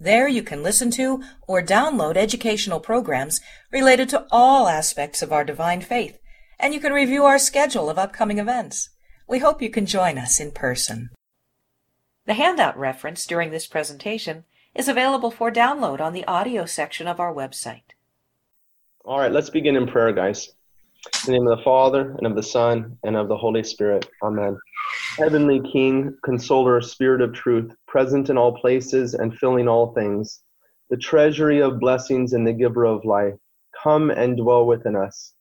There you can listen to or download educational programs related to all aspects of our divine faith, and you can review our schedule of upcoming events. We hope you can join us in person. The handout reference during this presentation is available for download on the audio section of our website. All right, let's begin in prayer, guys. In the name of the Father, and of the Son, and of the Holy Spirit. Amen. Heavenly King, Consoler, Spirit of truth, present in all places and filling all things, the treasury of blessings and the giver of life, come and dwell within us.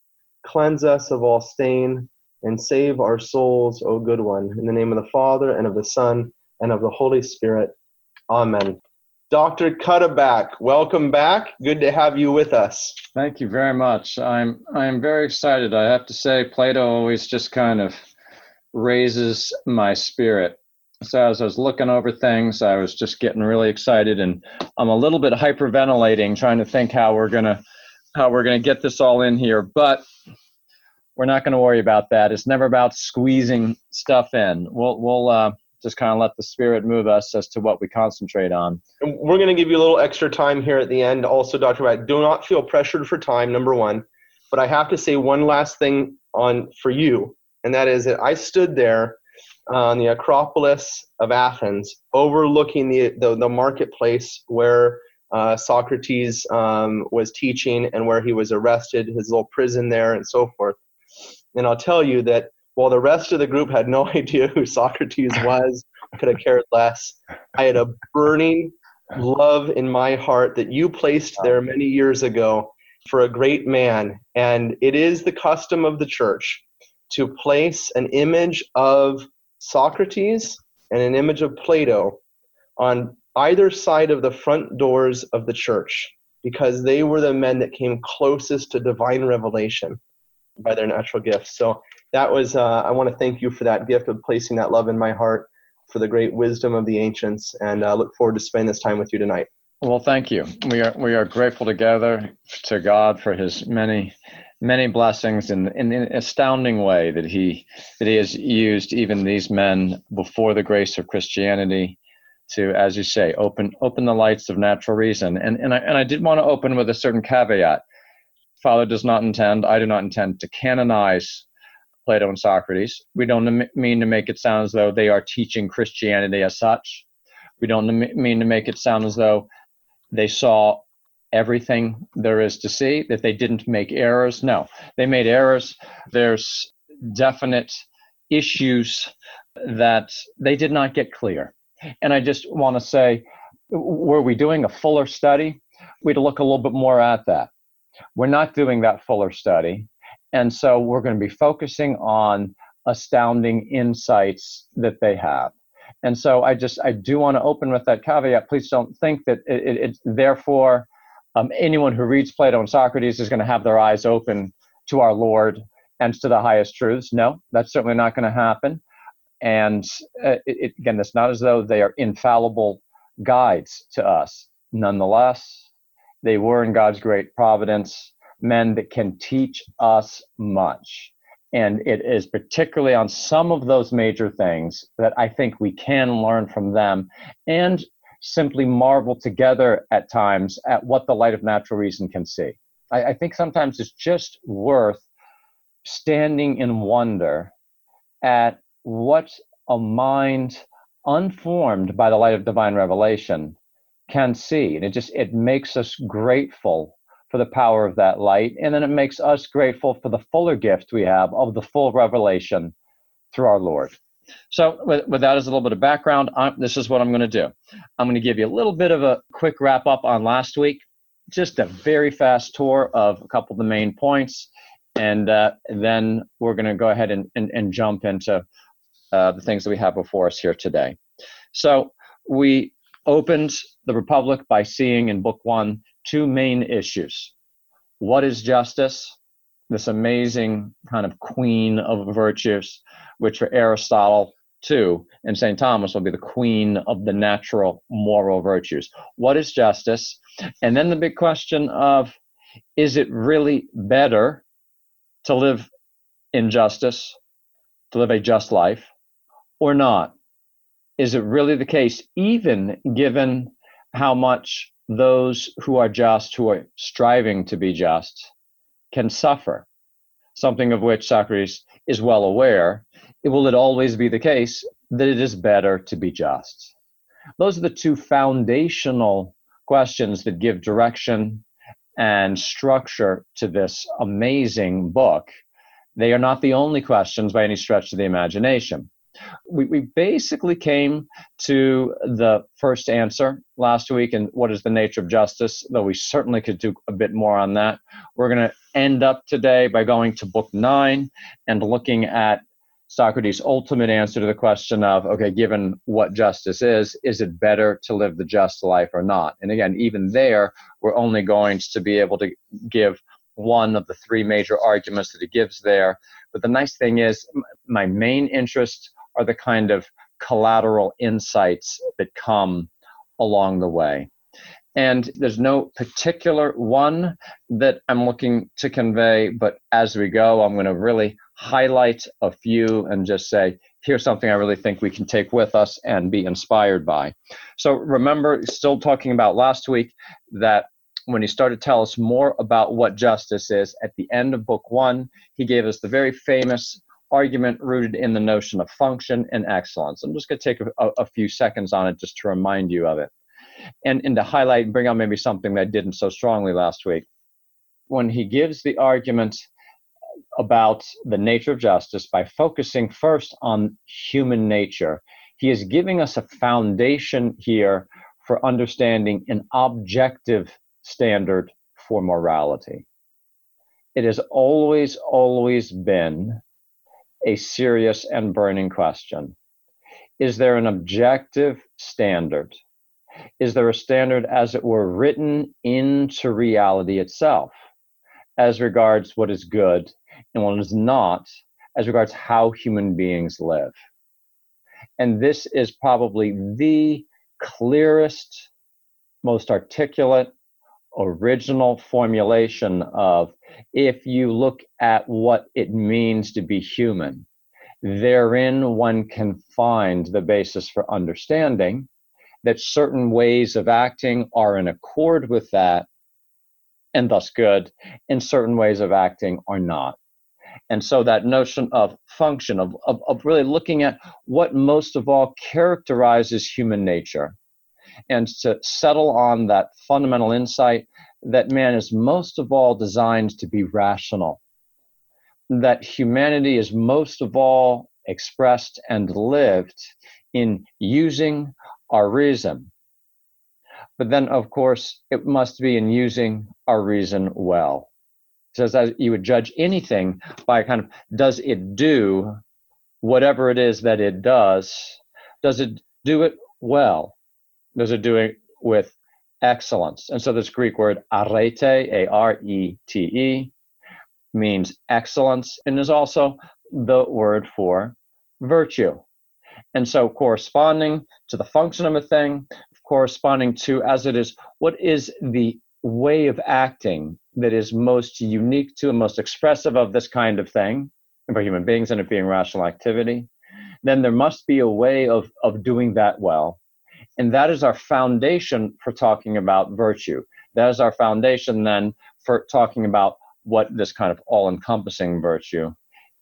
Cleanse us of all stain and save our souls, O good one. In the name of the Father, and of the Son, and of the Holy Spirit. Amen. Dr. Cuddeback, welcome back. Good to have you with us. Thank you very much. I'm I'm very excited. I have to say, Plato always just kind of raises my spirit. So as I was looking over things, I was just getting really excited, and I'm a little bit hyperventilating, trying to think how we're gonna how we're gonna get this all in here. But we're not to worry about that. It's never about squeezing stuff in. We'll we'll uh, just kind of let the spirit move us as to what we concentrate on. And we're to give you a little extra time here at the end. Also, Dr. White, do not feel pressured for time, number one. But I have to say one last thing on for you, and that is that I stood there on the Acropolis of Athens, overlooking the the, the marketplace where uh, Socrates um, was teaching and where he was arrested, his little prison there, and so forth. And I'll tell you that while the rest of the group had no idea who Socrates was, could have cared less. I had a burning love in my heart that you placed there many years ago for a great man. And it is the custom of the church to place an image of Socrates and an image of Plato on either side of the front doors of the church because they were the men that came closest to divine revelation by their natural gifts. So that was, uh, I want to thank you for that gift of placing that love in my heart for the great wisdom of the ancients and uh, look forward to spending this time with you tonight. Well, thank you. We are we are grateful together to God for His many many blessings in, in an astounding way that He that He has used even these men before the grace of Christianity to, as you say, open open the lights of natural reason. And and I and I did want to open with a certain caveat. Father does not intend, I do not intend to canonize Plato and Socrates. We don't mean to make it sound as though they are teaching Christianity as such. We don't mean to make it sound as though they saw everything there is to see, that they didn't make errors. No, they made errors. There's definite issues that they did not get clear. And I just want to say, were we doing a fuller study? We'd look a little bit more at that. We're not doing that fuller study. And so we're going to be focusing on astounding insights that they have. And so I just, I do want to open with that caveat. Please don't think that it, it, it's therefore um, anyone who reads Plato and Socrates is going to have their eyes open to our Lord and to the highest truths. No, that's certainly not going to happen. And uh, it, again, it's not as though they are infallible guides to us. Nonetheless, they were in God's great providence men that can teach us much. And it is particularly on some of those major things that I think we can learn from them and simply marvel together at times at what the light of natural reason can see. I, I think sometimes it's just worth standing in wonder at what a mind unformed by the light of divine revelation can see and it just it makes us grateful for the power of that light. And then it makes us grateful for the fuller gift we have of the full revelation through our Lord. So, with, with that as a little bit of background, I'm, this is what I'm going to do. I'm going to give you a little bit of a quick wrap up on last week, just a very fast tour of a couple of the main points, and uh, then we're going to go ahead and, and, and jump into uh, the things that we have before us here today. So, we opened the Republic by seeing in Book One two main issues. What is justice this amazing kind of queen of virtues, which for Aristotle too, and St. Thomas will be the queen of the natural moral virtues. What is justice? And then the big question of is it really better to live in justice, to live a just life, or not? Is it really the case, even given how much those who are just, who are striving to be just, can suffer? Something of which Socrates is well aware. Will it always be the case that it is better to be just? Those are the two foundational questions that give direction and structure to this amazing book. They are not the only questions by any stretch of the imagination. We, we basically came to the first answer last week and what is the nature of justice, though we certainly could do a bit more on that. We're going to end up today by going to book nine and looking at Socrates' ultimate answer to the question of, okay, given what justice is, is it better to live the just life or not? And again, even there, we're only going to be able to give one of the three major arguments that he gives there. But the nice thing is, my main interest are the kind of collateral insights that come along the way. And there's no particular one that I'm looking to convey, but as we go, I'm going to really highlight a few and just say, here's something I really think we can take with us and be inspired by. So remember, still talking about last week, that when he started to tell us more about what justice is, at the end of book one, he gave us the very famous argument rooted in the notion of function and excellence. I'm just going to take a, a few seconds on it just to remind you of it and, and to highlight and bring out maybe something that I didn't so strongly last week. When he gives the argument about the nature of justice by focusing first on human nature, he is giving us a foundation here for understanding an objective standard for morality. It has always, always been a serious and burning question. Is there an objective standard is there a standard, as it were, written into reality itself as regards what is good and what is not, as regards how human beings live? And this is probably the clearest, most articulate, original formulation of if you look at what it means to be human, therein one can find the basis for understanding that certain ways of acting are in accord with that and thus good, and certain ways of acting are not. And so that notion of function, of, of, of really looking at what most of all characterizes human nature, and to settle on that fundamental insight that man is most of all designed to be rational, that humanity is most of all expressed and lived in using our reason. But then, of course, it must be in using our reason well. Says that you would judge anything by kind of does it do whatever it is that it does? Does it do it well? Does are doing with excellence? And so this Greek word arete, A R E T E, means excellence and is also the word for virtue. And so, corresponding to the function of a thing, corresponding to, as it is, what is the way of acting that is most unique to and most expressive of this kind of thing for human beings and it being rational activity, then there must be a way of, of doing that well. And that is our foundation for talking about virtue. That is our foundation then for talking about what this kind of all encompassing virtue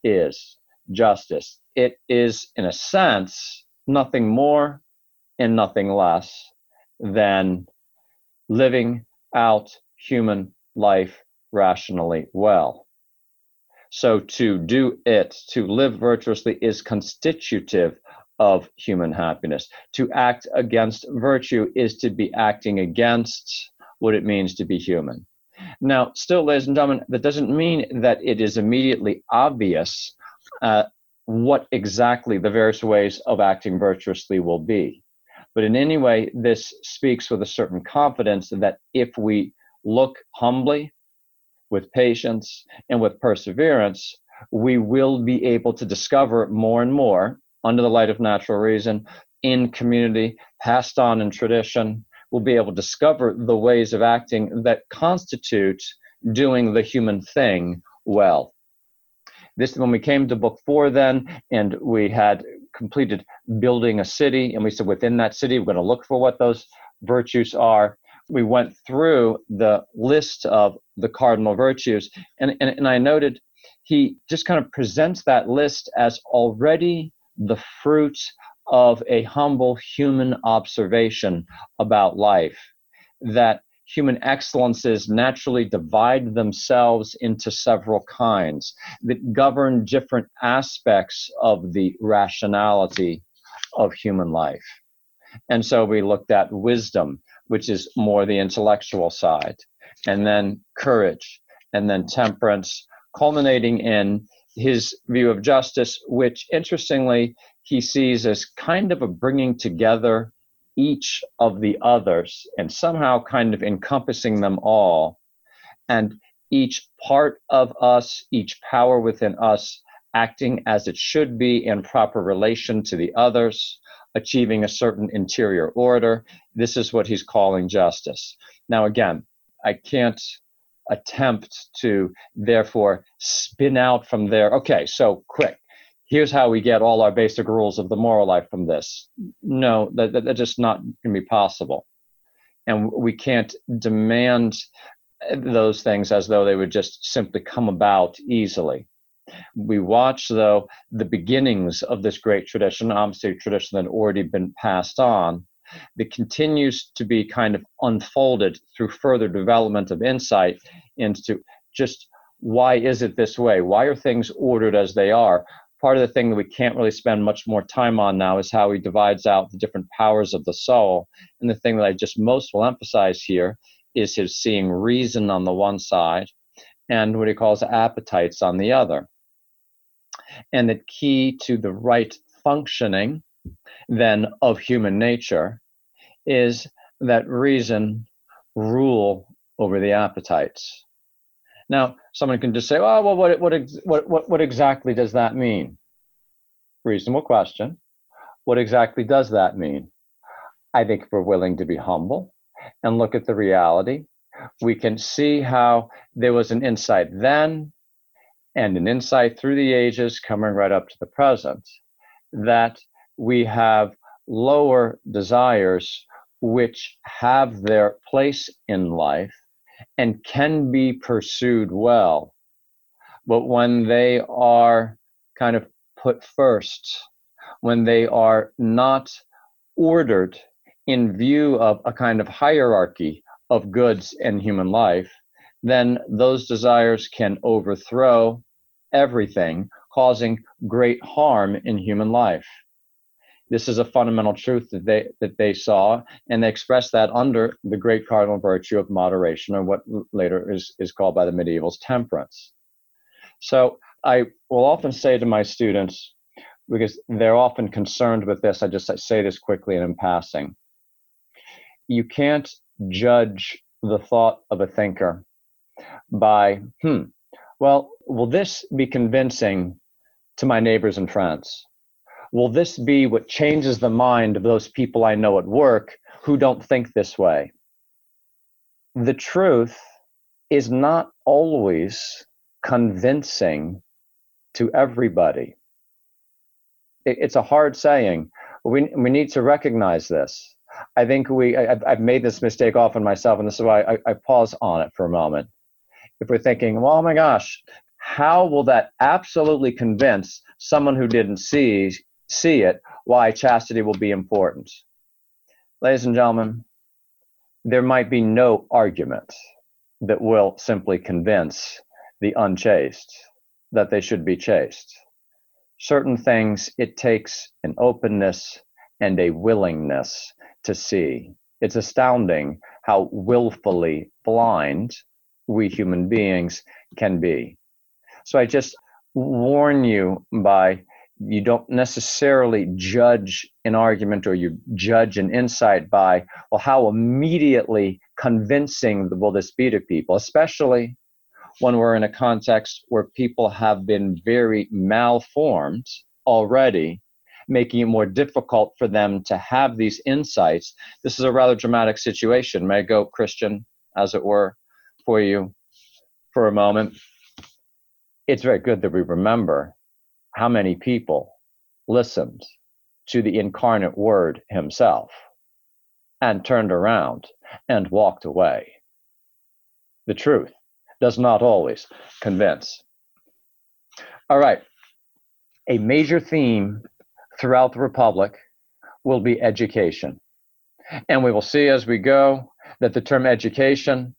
is justice it is, in a sense, nothing more and nothing less than living out human life rationally well. So to do it, to live virtuously, is constitutive of human happiness. To act against virtue is to be acting against what it means to be human. Now, still, ladies and gentlemen, that doesn't mean that it is immediately obvious uh, what exactly the various ways of acting virtuously will be. But in any way, this speaks with a certain confidence that if we look humbly with patience, and with perseverance, we will be able to discover more and more under the light of natural reason in community, passed on in tradition. We'll be able to discover the ways of acting that constitute doing the human thing well. This when we came to book four, then, and we had completed building a city, and we said within that city, we're going to look for what those virtues are. We went through the list of the cardinal virtues, and, and, and I noted he just kind of presents that list as already the fruit of a humble human observation about life. That human excellences naturally divide themselves into several kinds that govern different aspects of the rationality of human life. And so we looked at wisdom, which is more the intellectual side, and then courage, and then temperance, culminating in his view of justice, which interestingly he sees as kind of a bringing together each of the others and somehow kind of encompassing them all. And each part of us, each power within us, acting as it should be in proper relation to the others, achieving a certain interior order. This is what he's calling justice. Now, again, I can't attempt to therefore spin out from there. Okay, so quick here's how we get all our basic rules of the moral life from this. No, that, that, that's just not going to be possible. And we can't demand those things as though they would just simply come about easily. We watch, though, the beginnings of this great tradition, obviously, a tradition that had already been passed on, that continues to be kind of unfolded through further development of insight into just why is it this way? Why are things ordered as they are? part of the thing that we can't really spend much more time on now is how he divides out the different powers of the soul. And the thing that I just most will emphasize here is his seeing reason on the one side and what he calls appetites on the other. And the key to the right functioning then of human nature is that reason rule over the appetites. Now, someone can just say, "Oh, well, what what what what, what exactly does that mean?" Reasonable question. What exactly does that mean? I think if we're willing to be humble and look at the reality, we can see how there was an insight then and an insight through the ages coming right up to the present that we have lower desires which have their place in life and can be pursued well. But when they are kind of put first, when they are not ordered in view of a kind of hierarchy of goods and human life, then those desires can overthrow everything, causing great harm in human life. This is a fundamental truth that they that they saw, and they expressed that under the great cardinal virtue of moderation, or what later is, is called by the medievals temperance. So I will often say to my students, because they're often concerned with this, I just I say this quickly and in passing. You can't judge the thought of a thinker by, hmm, well, will this be convincing to my neighbors and friends? Will this be what changes the mind of those people I know at work who don't think this way? The truth is not always convincing to everybody. It's a hard saying. We, we need to recognize this. I think we, I've, I've made this mistake often myself, and this is why I, I pause on it for a moment. If we're thinking, well, oh my gosh, how will that absolutely convince someone who didn't see see it why chastity will be important. Ladies and gentlemen, there might be no argument that will simply convince the unchaste that they should be chaste. Certain things it takes an openness and a willingness to see. It's astounding how willfully blind we human beings can be. So I just warn you by you don't necessarily judge an argument or you judge an insight by well how immediately convincing will this be to people especially when we're in a context where people have been very malformed already, making it more difficult for them to have these insights. This is a rather dramatic situation. May I go, Christian, as it were, for you for a moment? It's very good that we remember how many people listened to the incarnate word himself and turned around and walked away. The truth does not always convince. All right. A major theme throughout the Republic will be education. And we will see as we go that the term education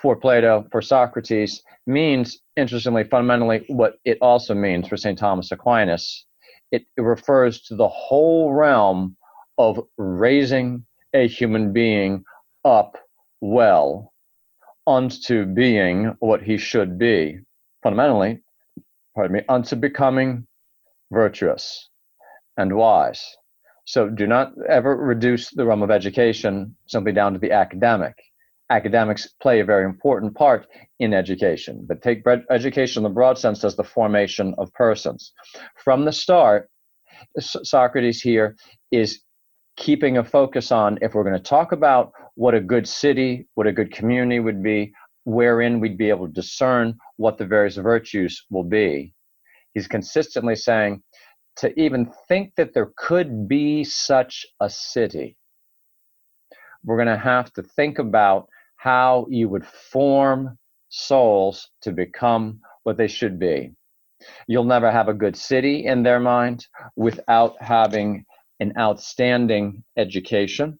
for Plato, for Socrates, means, interestingly, fundamentally, what it also means for St. Thomas Aquinas. It, it refers to the whole realm of raising a human being up well unto being what he should be. Fundamentally, pardon me, unto becoming virtuous and wise. So do not ever reduce the realm of education simply down to the academic. Academics play a very important part in education, but take education in the broad sense as the formation of persons. From the start, Socrates here is keeping a focus on if we're going to talk about what a good city, what a good community would be, wherein we'd be able to discern what the various virtues will be. He's consistently saying to even think that there could be such a city, we're going to have to think about how you would form souls to become what they should be. You'll never have a good city in their mind without having an outstanding education.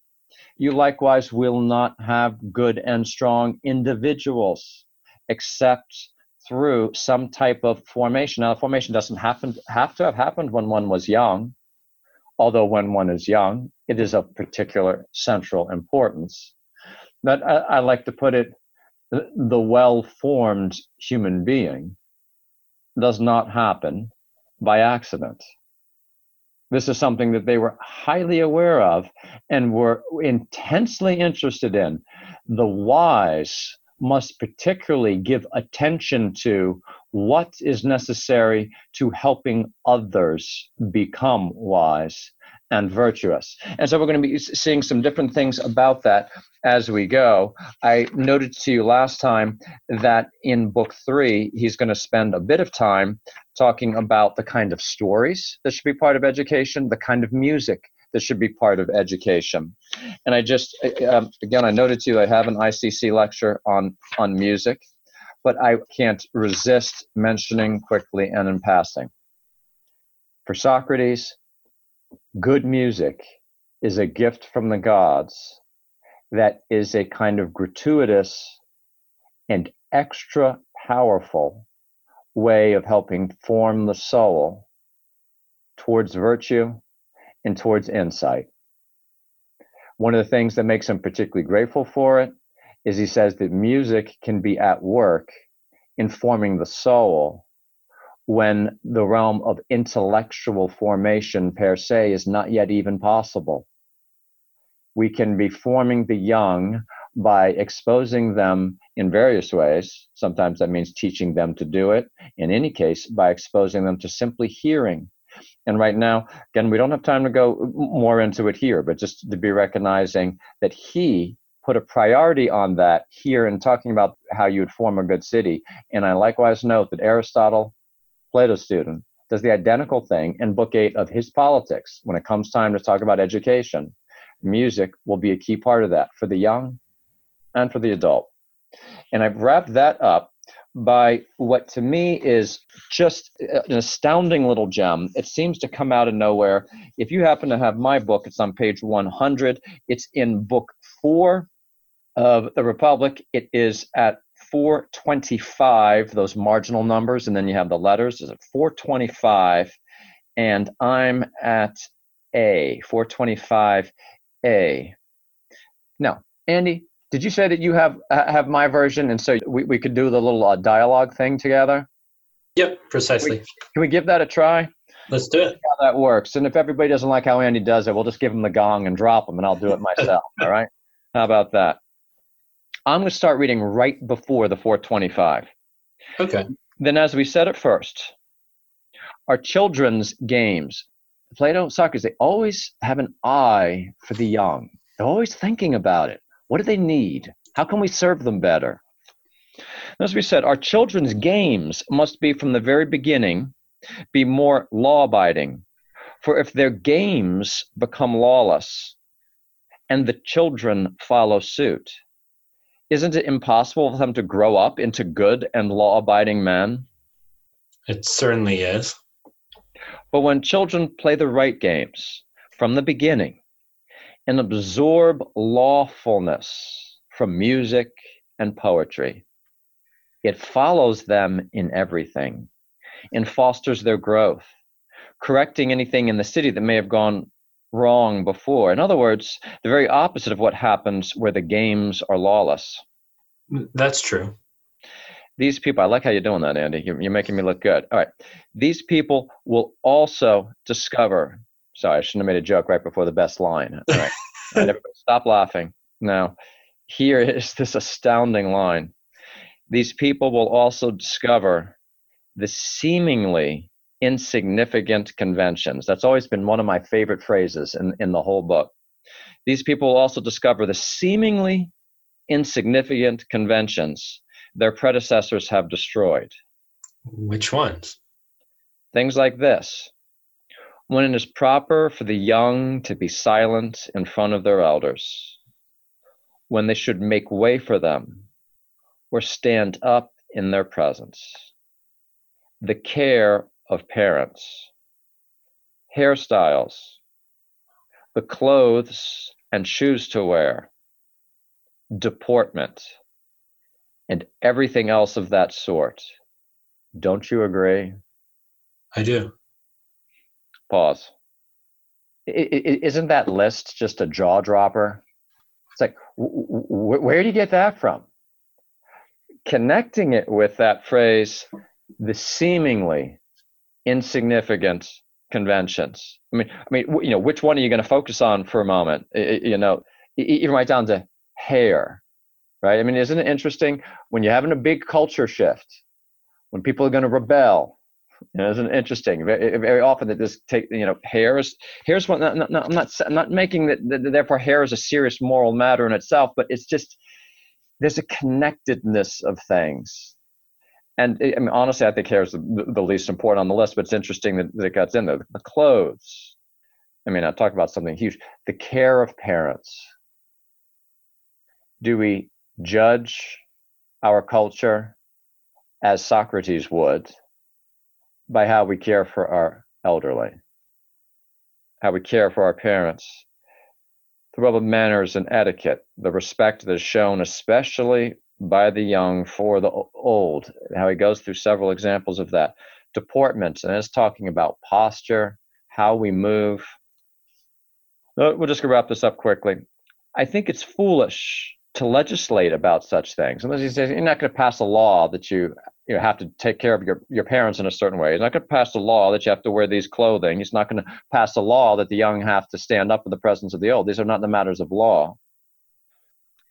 You likewise will not have good and strong individuals except through some type of formation. Now, formation doesn't happen have to have happened when one was young, although when one is young, it is of particular central importance. But I, I like to put it: the well-formed human being does not happen by accident. This is something that they were highly aware of and were intensely interested in. The wise must particularly give attention to what is necessary to helping others become wise and virtuous. And so we're going to be seeing some different things about that as we go. I noted to you last time that in book three, he's going to spend a bit of time talking about the kind of stories that should be part of education, the kind of music that should be part of education. And I just, um, again, I noted to you, I have an ICC lecture on, on music, but I can't resist mentioning quickly and in passing. For Socrates, good music is a gift from the gods that is a kind of gratuitous and extra powerful way of helping form the soul towards virtue and towards insight. One of the things that makes him particularly grateful for it is he says that music can be at work informing the soul when the realm of intellectual formation per se is not yet even possible. We can be forming the young by exposing them in various ways. Sometimes that means teaching them to do it. In any case, by exposing them to simply hearing. And right now, again, we don't have time to go more into it here, but just to be recognizing that he put a priority on that here in talking about how you would form a good city. And I likewise note that Aristotle Plato student, does the identical thing in book eight of his politics. When it comes time to talk about education, music will be a key part of that for the young and for the adult. And I've wrapped that up by what to me is just an astounding little gem. It seems to come out of nowhere. If you happen to have my book, it's on page 100. It's in book four of the Republic. It is at 425, those marginal numbers, and then you have the letters, is at 425, and I'm at A, 425A. Now, Andy, did you say that you have have my version, and so we, we could do the little uh, dialogue thing together? Yep, precisely. Can we, can we give that a try? Let's do it. How that works. And if everybody doesn't like how Andy does it, we'll just give him the gong and drop him, and I'll do it myself. all right? How about that? I'm going to start reading right before the 425. Okay. Then, as we said at first, our children's games, Plato, Socrates, they always have an eye for the young. They're always thinking about it. What do they need? How can we serve them better? As we said, our children's games must be from the very beginning be more law abiding. For if their games become lawless and the children follow suit, isn't it impossible for them to grow up into good and law abiding men? It certainly is. But when children play the right games from the beginning and absorb lawfulness from music and poetry, it follows them in everything and fosters their growth, correcting anything in the city that may have gone wrong before. In other words, the very opposite of what happens where the games are lawless. Mm, that's true. These people, I like how you're doing that, Andy. You're, you're making me look good. All right. These people will also discover. Sorry, I shouldn't have made a joke right before the best line. All right. All right stop laughing. Now, here is this astounding line. These people will also discover the seemingly insignificant conventions. That's always been one of my favorite phrases in, in the whole book. These people will also discover the seemingly insignificant conventions their predecessors have destroyed. Which ones? Things like this when it is proper for the young to be silent in front of their elders, when they should make way for them or stand up in their presence, the care of parents, hairstyles, the clothes and shoes to wear, deportment, and everything else of that sort. Don't you agree? I do. Pause. Isn't that list just a jaw dropper? It's like, where do you get that from? Connecting it with that phrase, the seemingly insignificant conventions. I mean, I mean, you know, which one are you going to focus on for a moment? You know, even right down to hair, right? I mean, isn't it interesting when you're having a big culture shift, when people are going to rebel? You know, isn't it interesting? Very, very often that this take you know hair is Here's what not, not, I'm not I'm not making that, that therefore hair is a serious moral matter in itself, but it's just there's a connectedness of things. And I mean, honestly, I think hair is the, the least important on the list, but it's interesting that, that it gets in there. The clothes. I mean, I talk about something huge. The care of parents. Do we judge our culture as Socrates would by how we care for our elderly, how we care for our parents, the role of manners and etiquette, the respect that is shown especially by the young for the old, how he goes through several examples of that. Deportment, and it's talking about posture, how we move. Uh, we're just going to wrap this up quickly. I think it's foolish to legislate about such things. Unless he says you're not going to pass a law that you you know, have to take care of your, your parents in a certain way. He's not going to pass a law that you have to wear these clothing. He's not going to pass a law that the young have to stand up in the presence of the old. These are not the matters of law.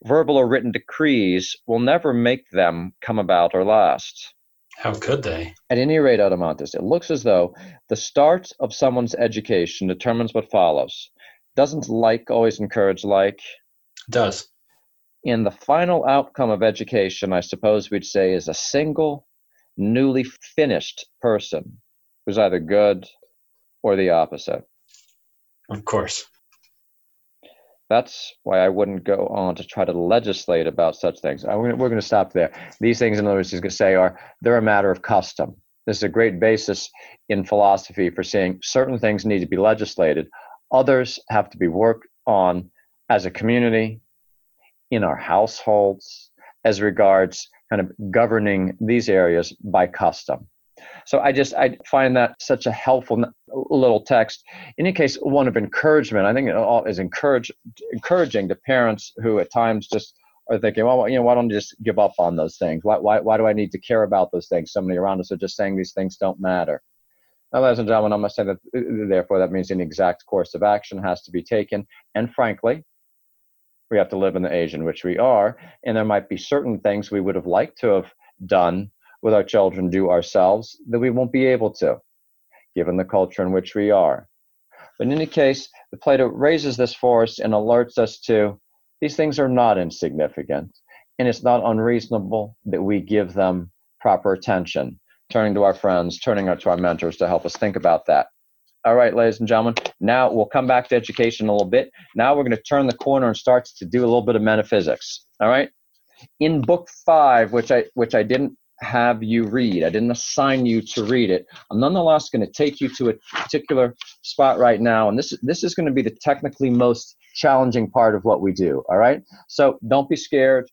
Verbal or written decrees will never make them come about or last. How could they? At any rate, Adeimantus, it looks as though the start of someone's education determines what follows. Doesn't like always encourage like? It does in the final outcome of education, I suppose we'd say, is a single, newly finished person who's either good or the opposite. Of course. That's why I wouldn't go on to try to legislate about such things. We're going to stop there. These things, in other words, he's going to say are they're a matter of custom. This is a great basis in philosophy for saying certain things need to be legislated, others have to be worked on as a community in our households as regards kind of governing these areas by custom. So I just I find that such a helpful little text. In any case, one of encouragement. I think it all is encourage, encouraging to parents who at times just are thinking, well, you know, why don't you just give up on those things? Why, why, why do I need to care about those things? So many around us are just saying these things don't matter. Now, ladies and gentlemen, I must say that uh, therefore that means an exact course of action has to be taken. And frankly, we have to live in the age in which we are. And there might be certain things we would have liked to have done with our children do ourselves that we won't be able to, given the culture in which we are. But in any case, the Plato raises this for us and alerts us to these things are not insignificant, and it's not unreasonable that we give them proper attention, turning to our friends, turning to our mentors to help us think about that. All right, ladies and gentlemen, now we'll come back to education a little bit. Now we're going to turn the corner and start to do a little bit of metaphysics. All right. In book five, which I which I didn't have you read, I didn't assign you to read it. I'm nonetheless going to take you to a particular spot right now, and this this is going to be the technically most challenging part of what we do. All right. So don't be scared.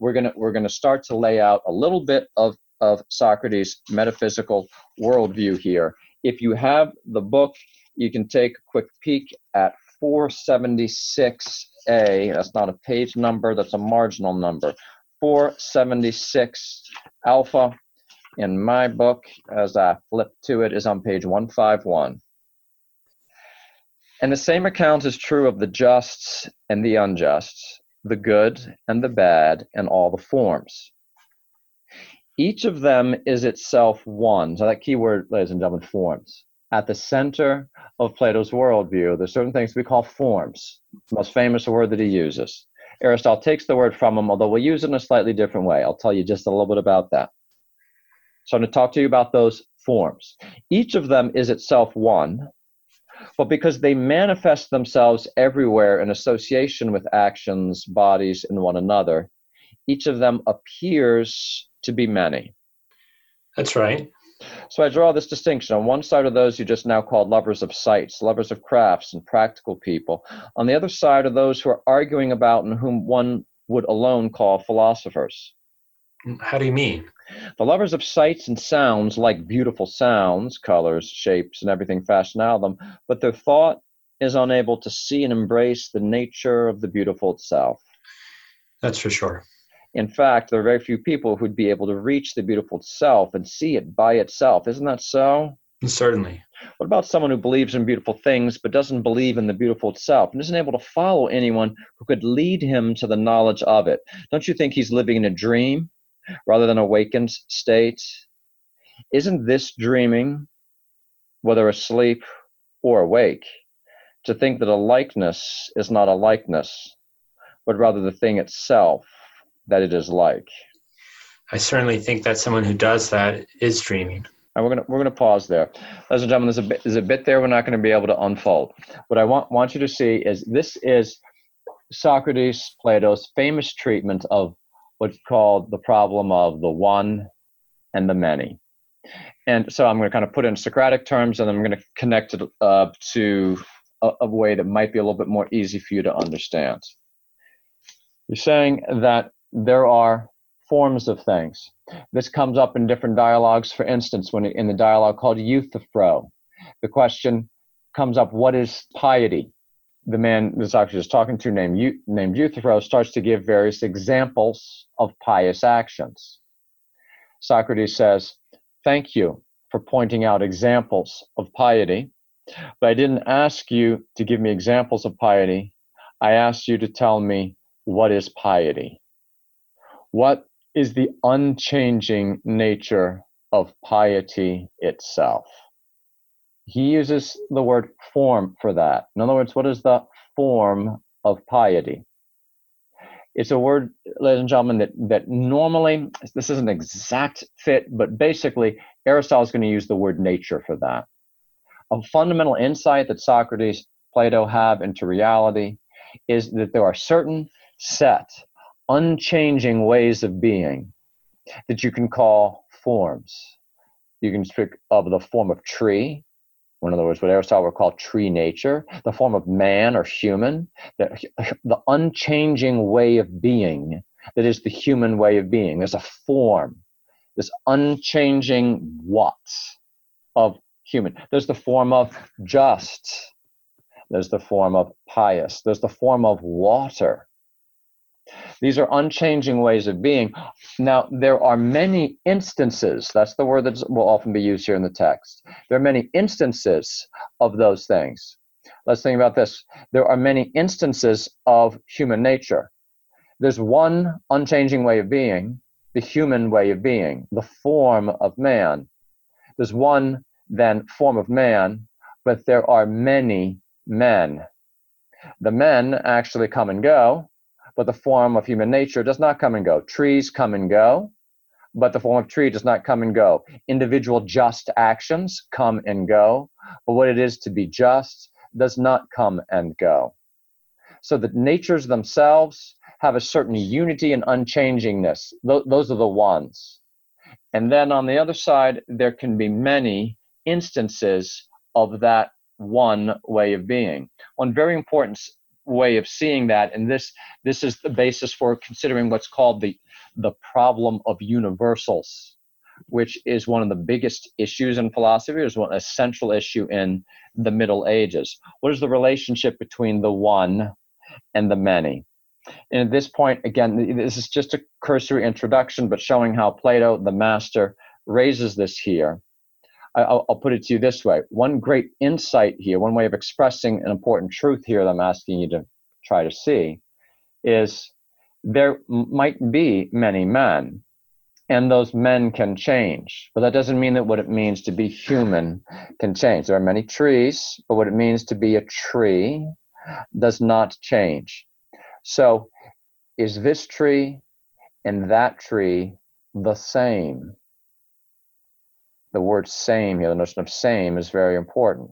We're gonna we're gonna start to lay out a little bit of of Socrates' metaphysical worldview here. If you have the book, you can take a quick peek at 476A. That's not a page number, that's a marginal number. 476 alpha in my book, as I flip to it, is on page 151. And the same account is true of the justs and the unjusts, the good and the bad, and all the forms. Each of them is itself one. So that keyword, ladies and gentlemen, forms. At the center of Plato's worldview, there's certain things we call forms. The most famous word that he uses. Aristotle takes the word from him, although we'll use it in a slightly different way. I'll tell you just a little bit about that. So I'm going to talk to you about those forms. Each of them is itself one, but because they manifest themselves everywhere in association with actions, bodies, and one another, each of them appears to be many. That's right. So I draw this distinction. On one side are those you just now called lovers of sights, lovers of crafts, and practical people. On the other side are those who are arguing about and whom one would alone call philosophers. How do you mean? The lovers of sights and sounds like beautiful sounds, colors, shapes, and everything fashioned out of them, but their thought is unable to see and embrace the nature of the beautiful itself. That's for sure. In fact, there are very few people who'd be able to reach the beautiful self and see it by itself. Isn't that so? Certainly. What about someone who believes in beautiful things but doesn't believe in the beautiful itself and isn't able to follow anyone who could lead him to the knowledge of it? Don't you think he's living in a dream rather than awakened state? Isn't this dreaming, whether asleep or awake, to think that a likeness is not a likeness, but rather the thing itself that it is like. I certainly think that someone who does that is dreaming. And we're gonna we're gonna pause there, ladies and gentlemen. There's a bit there's a bit there we're not going to be able to unfold. What I want want you to see is this is Socrates, Plato's famous treatment of what's called the problem of the one and the many. And so I'm going to kind of put it in Socratic terms, and I'm going to connect it uh, to a, a way that might be a little bit more easy for you to understand. You're saying that there are forms of things. This comes up in different dialogues. For instance, when in the dialogue called Euthyphro, the question comes up, what is piety? The man this Socrates is talking to, named, named Euthyphro, starts to give various examples of pious actions. Socrates says, Thank you for pointing out examples of piety, but I didn't ask you to give me examples of piety. I asked you to tell me what is piety. What is the unchanging nature of piety itself? He uses the word form for that. In other words, what is the form of piety? It's a word, ladies and gentlemen, that, that normally, this is an exact fit, but basically, Aristotle is going to use the word nature for that. A fundamental insight that Socrates, Plato have into reality is that there are certain set unchanging ways of being that you can call forms. You can speak of the form of tree, in other words, what Aristotle would call tree nature, the form of man or human, the, the unchanging way of being that is the human way of being. There's a form, this unchanging what of human. There's the form of just. There's the form of pious. There's the form of water. These are unchanging ways of being. Now, there are many instances, that's the word that will often be used here in the text. There are many instances of those things. Let's think about this. There are many instances of human nature. There's one unchanging way of being, the human way of being, the form of man. There's one then form of man, but there are many men. The men actually come and go, but the form of human nature does not come and go. Trees come and go, but the form of tree does not come and go. Individual just actions come and go, but what it is to be just does not come and go. So the natures themselves have a certain unity and unchangingness. Th- those are the ones. And then on the other side, there can be many instances of that one way of being. One very important way of seeing that, and this this is the basis for considering what's called the the problem of universals, which is one of the biggest issues in philosophy, is one essential issue in the Middle Ages. What is the relationship between the one and the many? And at this point, again, this is just a cursory introduction, but showing how Plato, the master, raises this here. I'll, I'll, put it to you this way one great insight here, one way of expressing an important truth here that I'm asking you to try to see is there might be many men, and those men can change. But that doesn't mean that what it means to be human can change. There are many trees, but what it means to be a tree does not change. So, is this tree and that tree the same? The word same here, the notion of same is very important.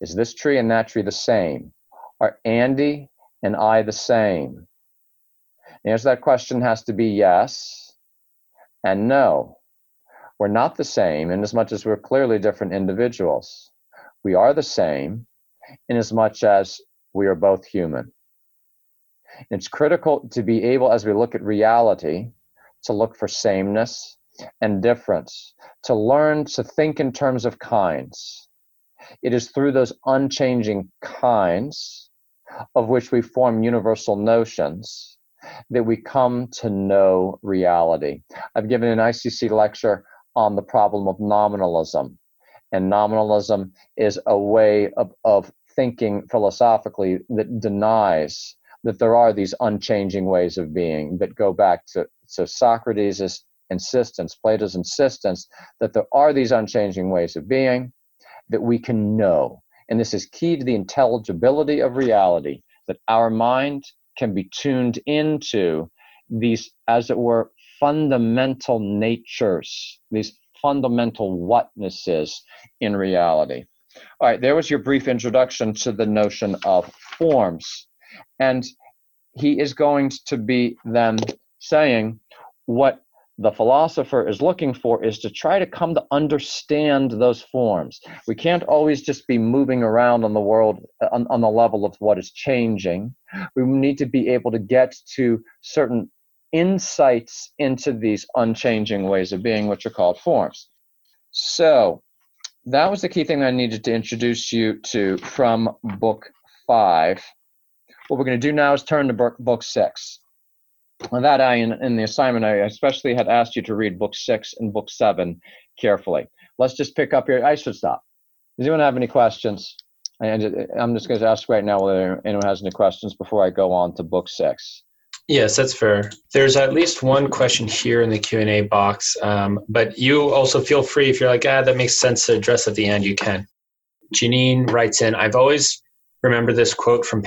Is this tree and that tree the same? Are Andy and I the same? The answer to that question has to be yes and no. We're not the same in as much as we're clearly different individuals. We are the same in as much as we are both human. It's critical to be able, as we look at reality, to look for sameness and difference, to learn to think in terms of kinds. It is through those unchanging kinds of which we form universal notions that we come to know reality. I've given an ICC lecture on the problem of nominalism. And nominalism is a way of, of thinking philosophically that denies that there are these unchanging ways of being that go back to, to Socrates' insistence, Plato's insistence that there are these unchanging ways of being that we can know. And this is key to the intelligibility of reality, that our mind can be tuned into these, as it were, fundamental natures, these fundamental whatnesses in reality. All right, there was your brief introduction to the notion of forms. And he is going to be then saying what the philosopher is looking for is to try to come to understand those forms. We can't always just be moving around on the world on, on the level of what is changing. We need to be able to get to certain insights into these unchanging ways of being, which are called forms. So that was the key thing I needed to introduce you to from book five. What we're going to do now is turn to book, book six that I, in, in, the assignment, I especially had asked you to read book six and book seven carefully. Let's just pick up here. I should stop. Does anyone have any questions? And I'm just going to ask right now whether anyone has any questions before I go on to book six. Yes, that's fair. There's at least one question here in the Q and A box, um, but you also feel free if you're like, ah, that makes sense to address at the end. You can. Janine writes in, I've always remembered this quote from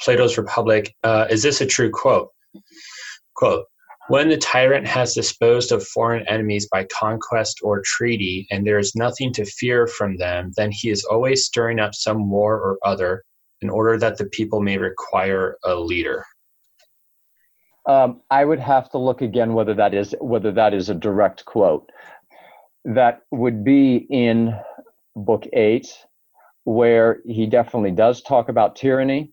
Plato's Republic. Uh, is this a true quote? Quote, when the tyrant has disposed of foreign enemies by conquest or treaty, and there is nothing to fear from them, then he is always stirring up some war or other in order that the people may require a leader. Um, I would have to look again whether that is whether that is a direct quote. That would be in book eight, where he definitely does talk about tyranny.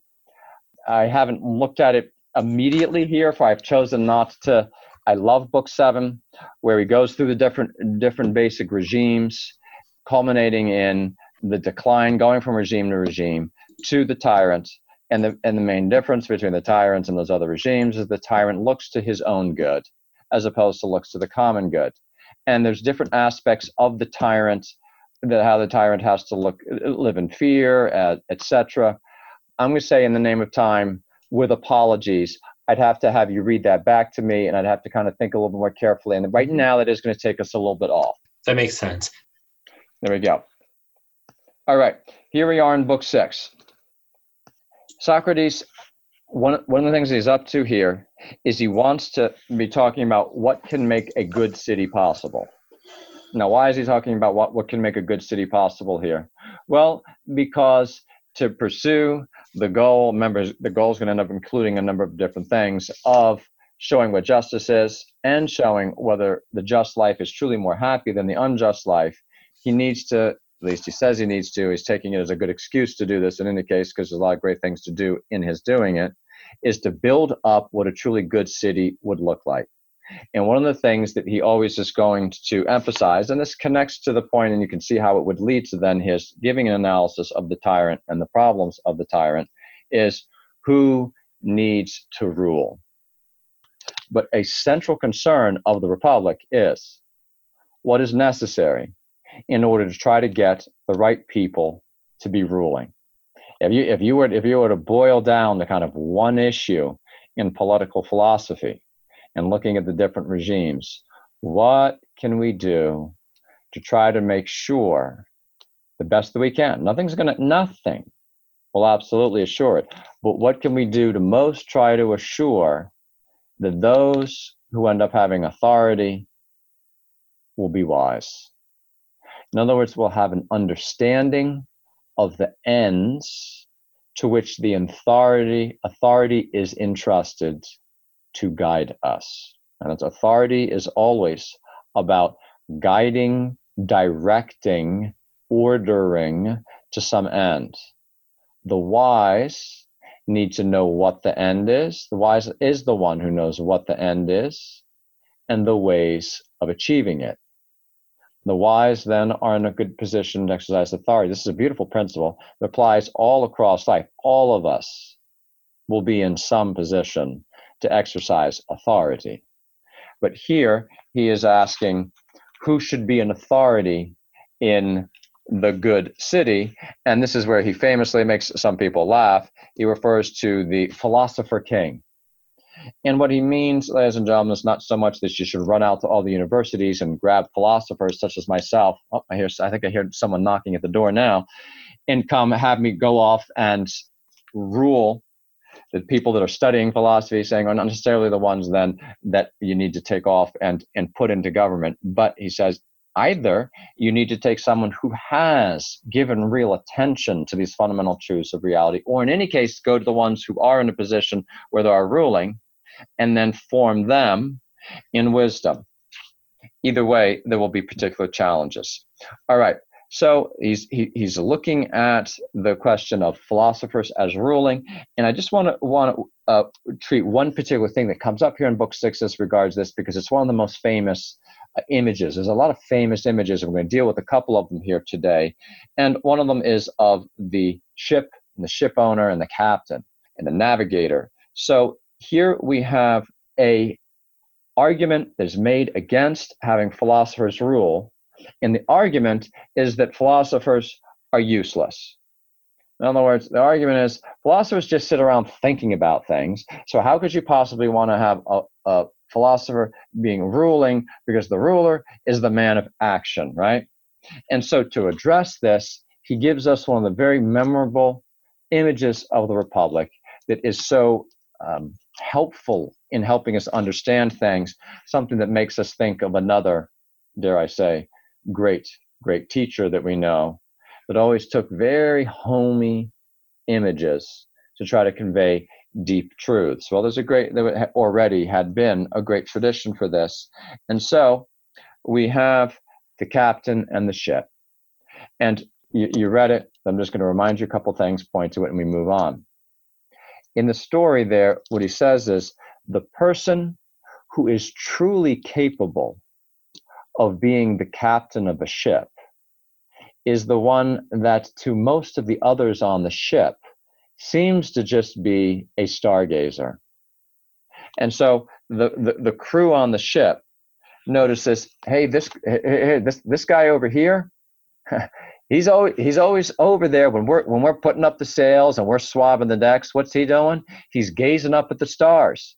I haven't looked at it immediately here, for I've chosen not to. I love book seven, where he goes through the different different basic regimes, culminating in the decline, going from regime to regime to the tyrant. And the and the main difference between the tyrants and those other regimes is the tyrant looks to his own good, as opposed to looks to the common good. And there's different aspects of the tyrant that how the tyrant has to look live in fear, uh, etc. I'm going to say in the name of time with apologies, I'd have to have you read that back to me, and I'd have to kind of think a little bit more carefully. And right mm-hmm. now, that is going to take us a little bit off. That makes sense. There we go. All right, here we are in book six. Socrates, one, one of the things he's up to here is he wants to be talking about what can make a good city possible. Now, why is he talking about what, what can make a good city possible here? Well, because to pursue the goal, remember, the goal is going to end up including a number of different things of showing what justice is and showing whether the just life is truly more happy than the unjust life. He needs to, at least he says he needs to, he's taking it as a good excuse to do this in any case because there's a lot of great things to do in his doing it, is to build up what a truly good city would look like. And one of the things that he always is going to emphasize, and this connects to the point, and you can see how it would lead to then his giving an analysis of the tyrant and the problems of the tyrant, is who needs to rule. But a central concern of the Republic is what is necessary in order to try to get the right people to be ruling. If you, if you, were, if you were to boil down the kind of one issue in political philosophy, and looking at the different regimes. What can we do to try to make sure the best that we can? Nothing's going to, nothing will absolutely assure it. But what can we do to most try to assure that those who end up having authority will be wise? In other words, we'll have an understanding of the ends to which the authority authority is entrusted to guide us. And its authority is always about guiding, directing, ordering to some end. The wise need to know what the end is. The wise is the one who knows what the end is and the ways of achieving it. The wise then are in a good position to exercise authority. This is a beautiful principle that applies all across life. All of us will be in some position to exercise authority. But here he is asking who should be an authority in the good city. And this is where he famously makes some people laugh. He refers to the philosopher king. And what he means, ladies and gentlemen, is not so much that you should run out to all the universities and grab philosophers such as myself. Oh, I hear, I think I hear someone knocking at the door now, and come have me go off and rule the people that are studying philosophy saying are not necessarily the ones then that you need to take off and and put into government. But he says either you need to take someone who has given real attention to these fundamental truths of reality or in any case go to the ones who are in a position where they are ruling and then form them in wisdom. Either way there will be particular challenges. All right so he's he, he's looking at the question of philosophers as ruling, and I just want to want to uh, treat one particular thing that comes up here in Book Six as regards this because it's one of the most famous uh, images. There's a lot of famous images, and we're going to deal with a couple of them here today. And one of them is of the ship, and the ship owner, and the captain, and the navigator. So here we have a argument that is made against having philosophers rule and the argument is that philosophers are useless. In other words, the argument is philosophers just sit around thinking about things. So, how could you possibly want to have a, a philosopher being ruling because the ruler is the man of action, right? And so, to address this, he gives us one of the very memorable images of the Republic that is so um, helpful in helping us understand things, something that makes us think of another, dare I say, great, great teacher that we know that always took very homey images to try to convey deep truths. Well, there's a great, there already had been a great tradition for this. And so we have the captain and the ship. And you, you read it. I'm just going to remind you a couple things, point to it, and we move on. In the story, there, what he says is the person who is truly capable of being the captain of a ship is the one that to most of the others on the ship seems to just be a stargazer. And so the, the, the crew on the ship notices, hey, this hey, this this guy over here, he's always he's always over there when we're when we're putting up the sails and we're swabbing the decks. What's he doing? He's gazing up at the stars.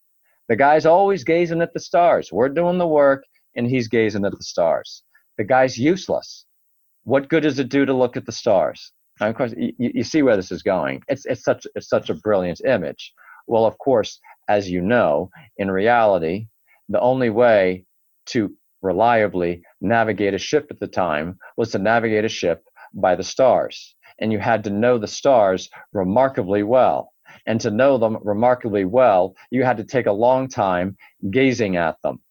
The guy's always gazing at the stars. We're doing the work, and he's gazing at the stars. The guy's useless. What good does it do to look at the stars? Of course, you, you see where this is going. It's, it's, such, it's such a brilliant image. Well, of course, as you know, in reality, the only way to reliably navigate a ship at the time was to navigate a ship by the stars. And you had to know the stars remarkably well. And to know them remarkably well, you had to take a long time gazing at them.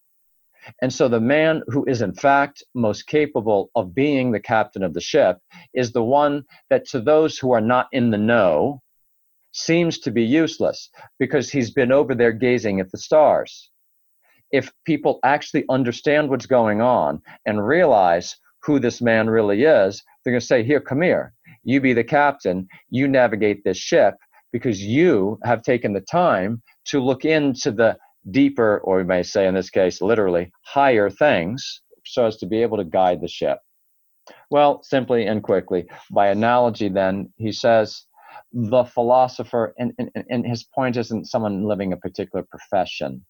And so the man who is in fact most capable of being the captain of the ship is the one that to those who are not in the know seems to be useless because he's been over there gazing at the stars. If people actually understand what's going on and realize who this man really is, they're going to say, Here, come here. You be the captain. You navigate this ship because you have taken the time to look into the deeper, or we may say in this case, literally, higher things so as to be able to guide the ship. Well, simply and quickly, by analogy, then, he says, the philosopher, and, and, and his point isn't someone living a particular profession.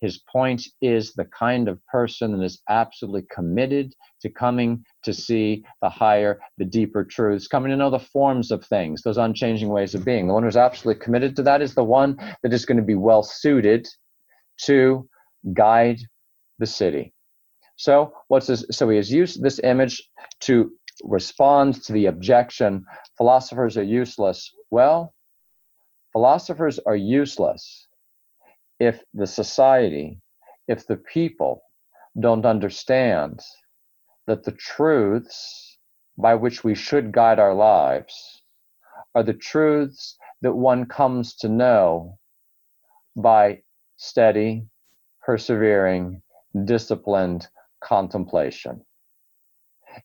His point is the kind of person that is absolutely committed to coming to see the higher, the deeper truths, coming to know the forms of things, those unchanging ways of being. The one who's absolutely committed to that is the one that is going to be well suited to guide the city. So what's this? So he has used this image to respond to the objection philosophers are useless. Well, philosophers are useless if the society, if the people don't understand that the truths by which we should guide our lives are the truths that one comes to know by steady, persevering, disciplined contemplation.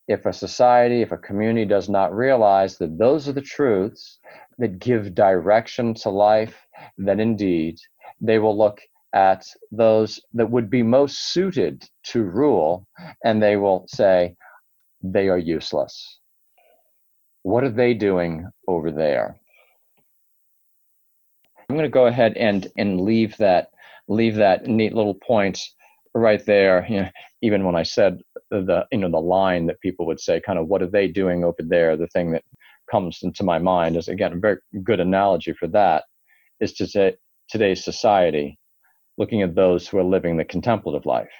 If a society, if a community does not realize that those are the truths that give direction to life, then indeed they will look at those that would be most suited to rule and they will say they are useless. What are they doing over there? I'm going to go ahead and, and leave that leave that neat little point right there. You know, even when I said the you know the line that people would say, kind of what are they doing over there? The thing that comes into my mind is again a very good analogy for that is to say today's society, looking at those who are living the contemplative life,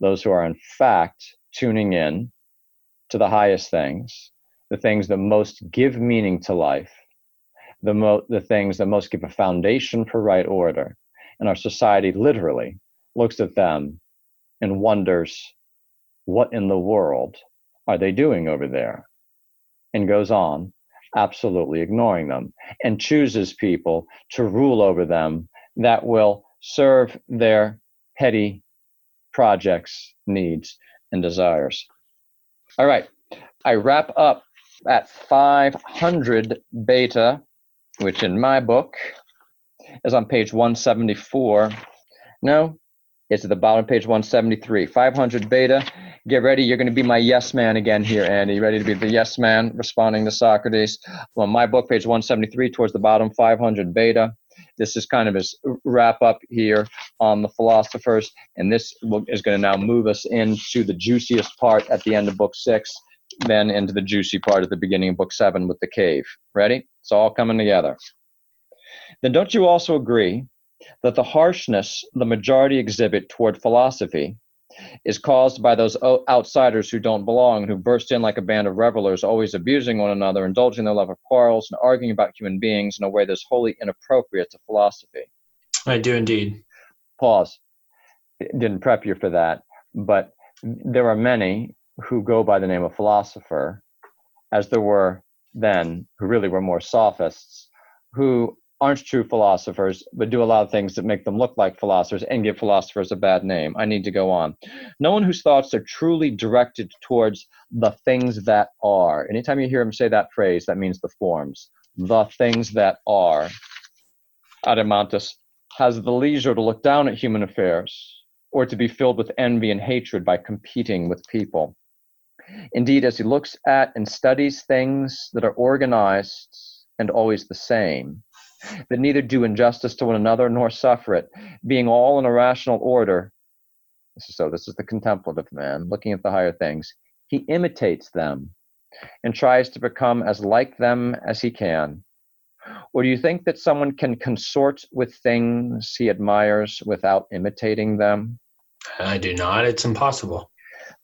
those who are in fact tuning in to the highest things, the things that most give meaning to life, the, mo- the things that most give a foundation for right order. And our society literally looks at them and wonders, what in the world are they doing over there? And goes on absolutely ignoring them and chooses people to rule over them that will serve their petty projects, needs, and desires. All right, I wrap up at 500 beta, which in my book is on page 174. No, it's at the bottom page 173. 500 beta get ready. You're going to be my yes man again here, Andy. Ready to be the yes man responding to Socrates. On my book, page 173, towards the bottom, 500 beta. This is kind of his wrap up here on the philosophers, and this is going to now move us into the juiciest part at the end of book six, then into the juicy part at the beginning of book seven with the cave. Ready? It's all coming together. Then don't you also agree that the harshness the majority exhibit toward philosophy is caused by those outsiders who don't belong, who burst in like a band of revelers, always abusing one another, indulging their love of quarrels, and arguing about human beings in a way that's wholly inappropriate to philosophy. I do indeed. Pause. Didn't prep you for that, but there are many who go by the name of philosopher, as there were then, who really were more sophists, who aren't true philosophers, but do a lot of things that make them look like philosophers and give philosophers a bad name. I need to go on. No one whose thoughts are truly directed towards the things that are. Anytime you hear him say that phrase, that means the forms. The things that are. Adeimantus has the leisure to look down at human affairs or to be filled with envy and hatred by competing with people. Indeed, as he looks at and studies things that are organized and always the same, that neither do injustice to one another nor suffer it, being all in a rational order. So, this is the contemplative man looking at the higher things. He imitates them and tries to become as like them as he can. Or do you think that someone can consort with things he admires without imitating them? I do not. It's impossible.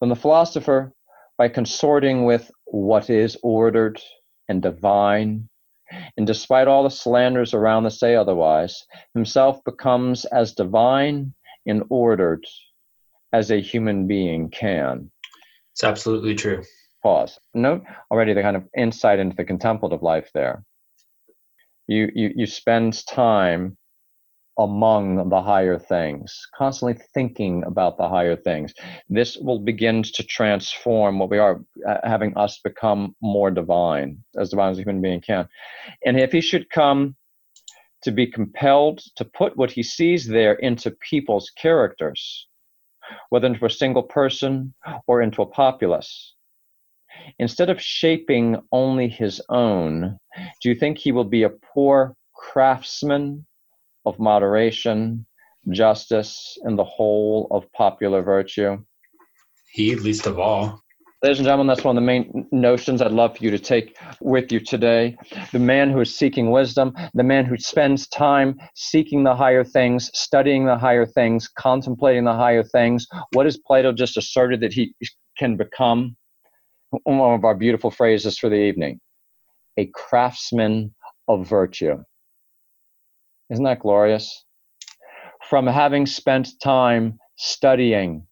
Then the philosopher, by consorting with what is ordered and divine, and despite all the slanders around that say otherwise, himself becomes as divine and ordered as a human being can. It's absolutely true. Pause. Note already the kind of insight into the contemplative life there. You, you, you spend time among the higher things, constantly thinking about the higher things. This will begin to transform what we are, uh, having us become more divine, as divine as a human being can. And if he should come to be compelled to put what he sees there into people's characters, whether into a single person or into a populace, instead of shaping only his own, do you think he will be a poor craftsman of moderation, justice, and the whole of popular virtue? He, least of all. Ladies and gentlemen, that's one of the main notions I'd love for you to take with you today. The man who is seeking wisdom, the man who spends time seeking the higher things, studying the higher things, contemplating the higher things. What has Plato just asserted that he can become? One of our beautiful phrases for the evening a craftsman of virtue. Isn't that glorious? From having spent time studying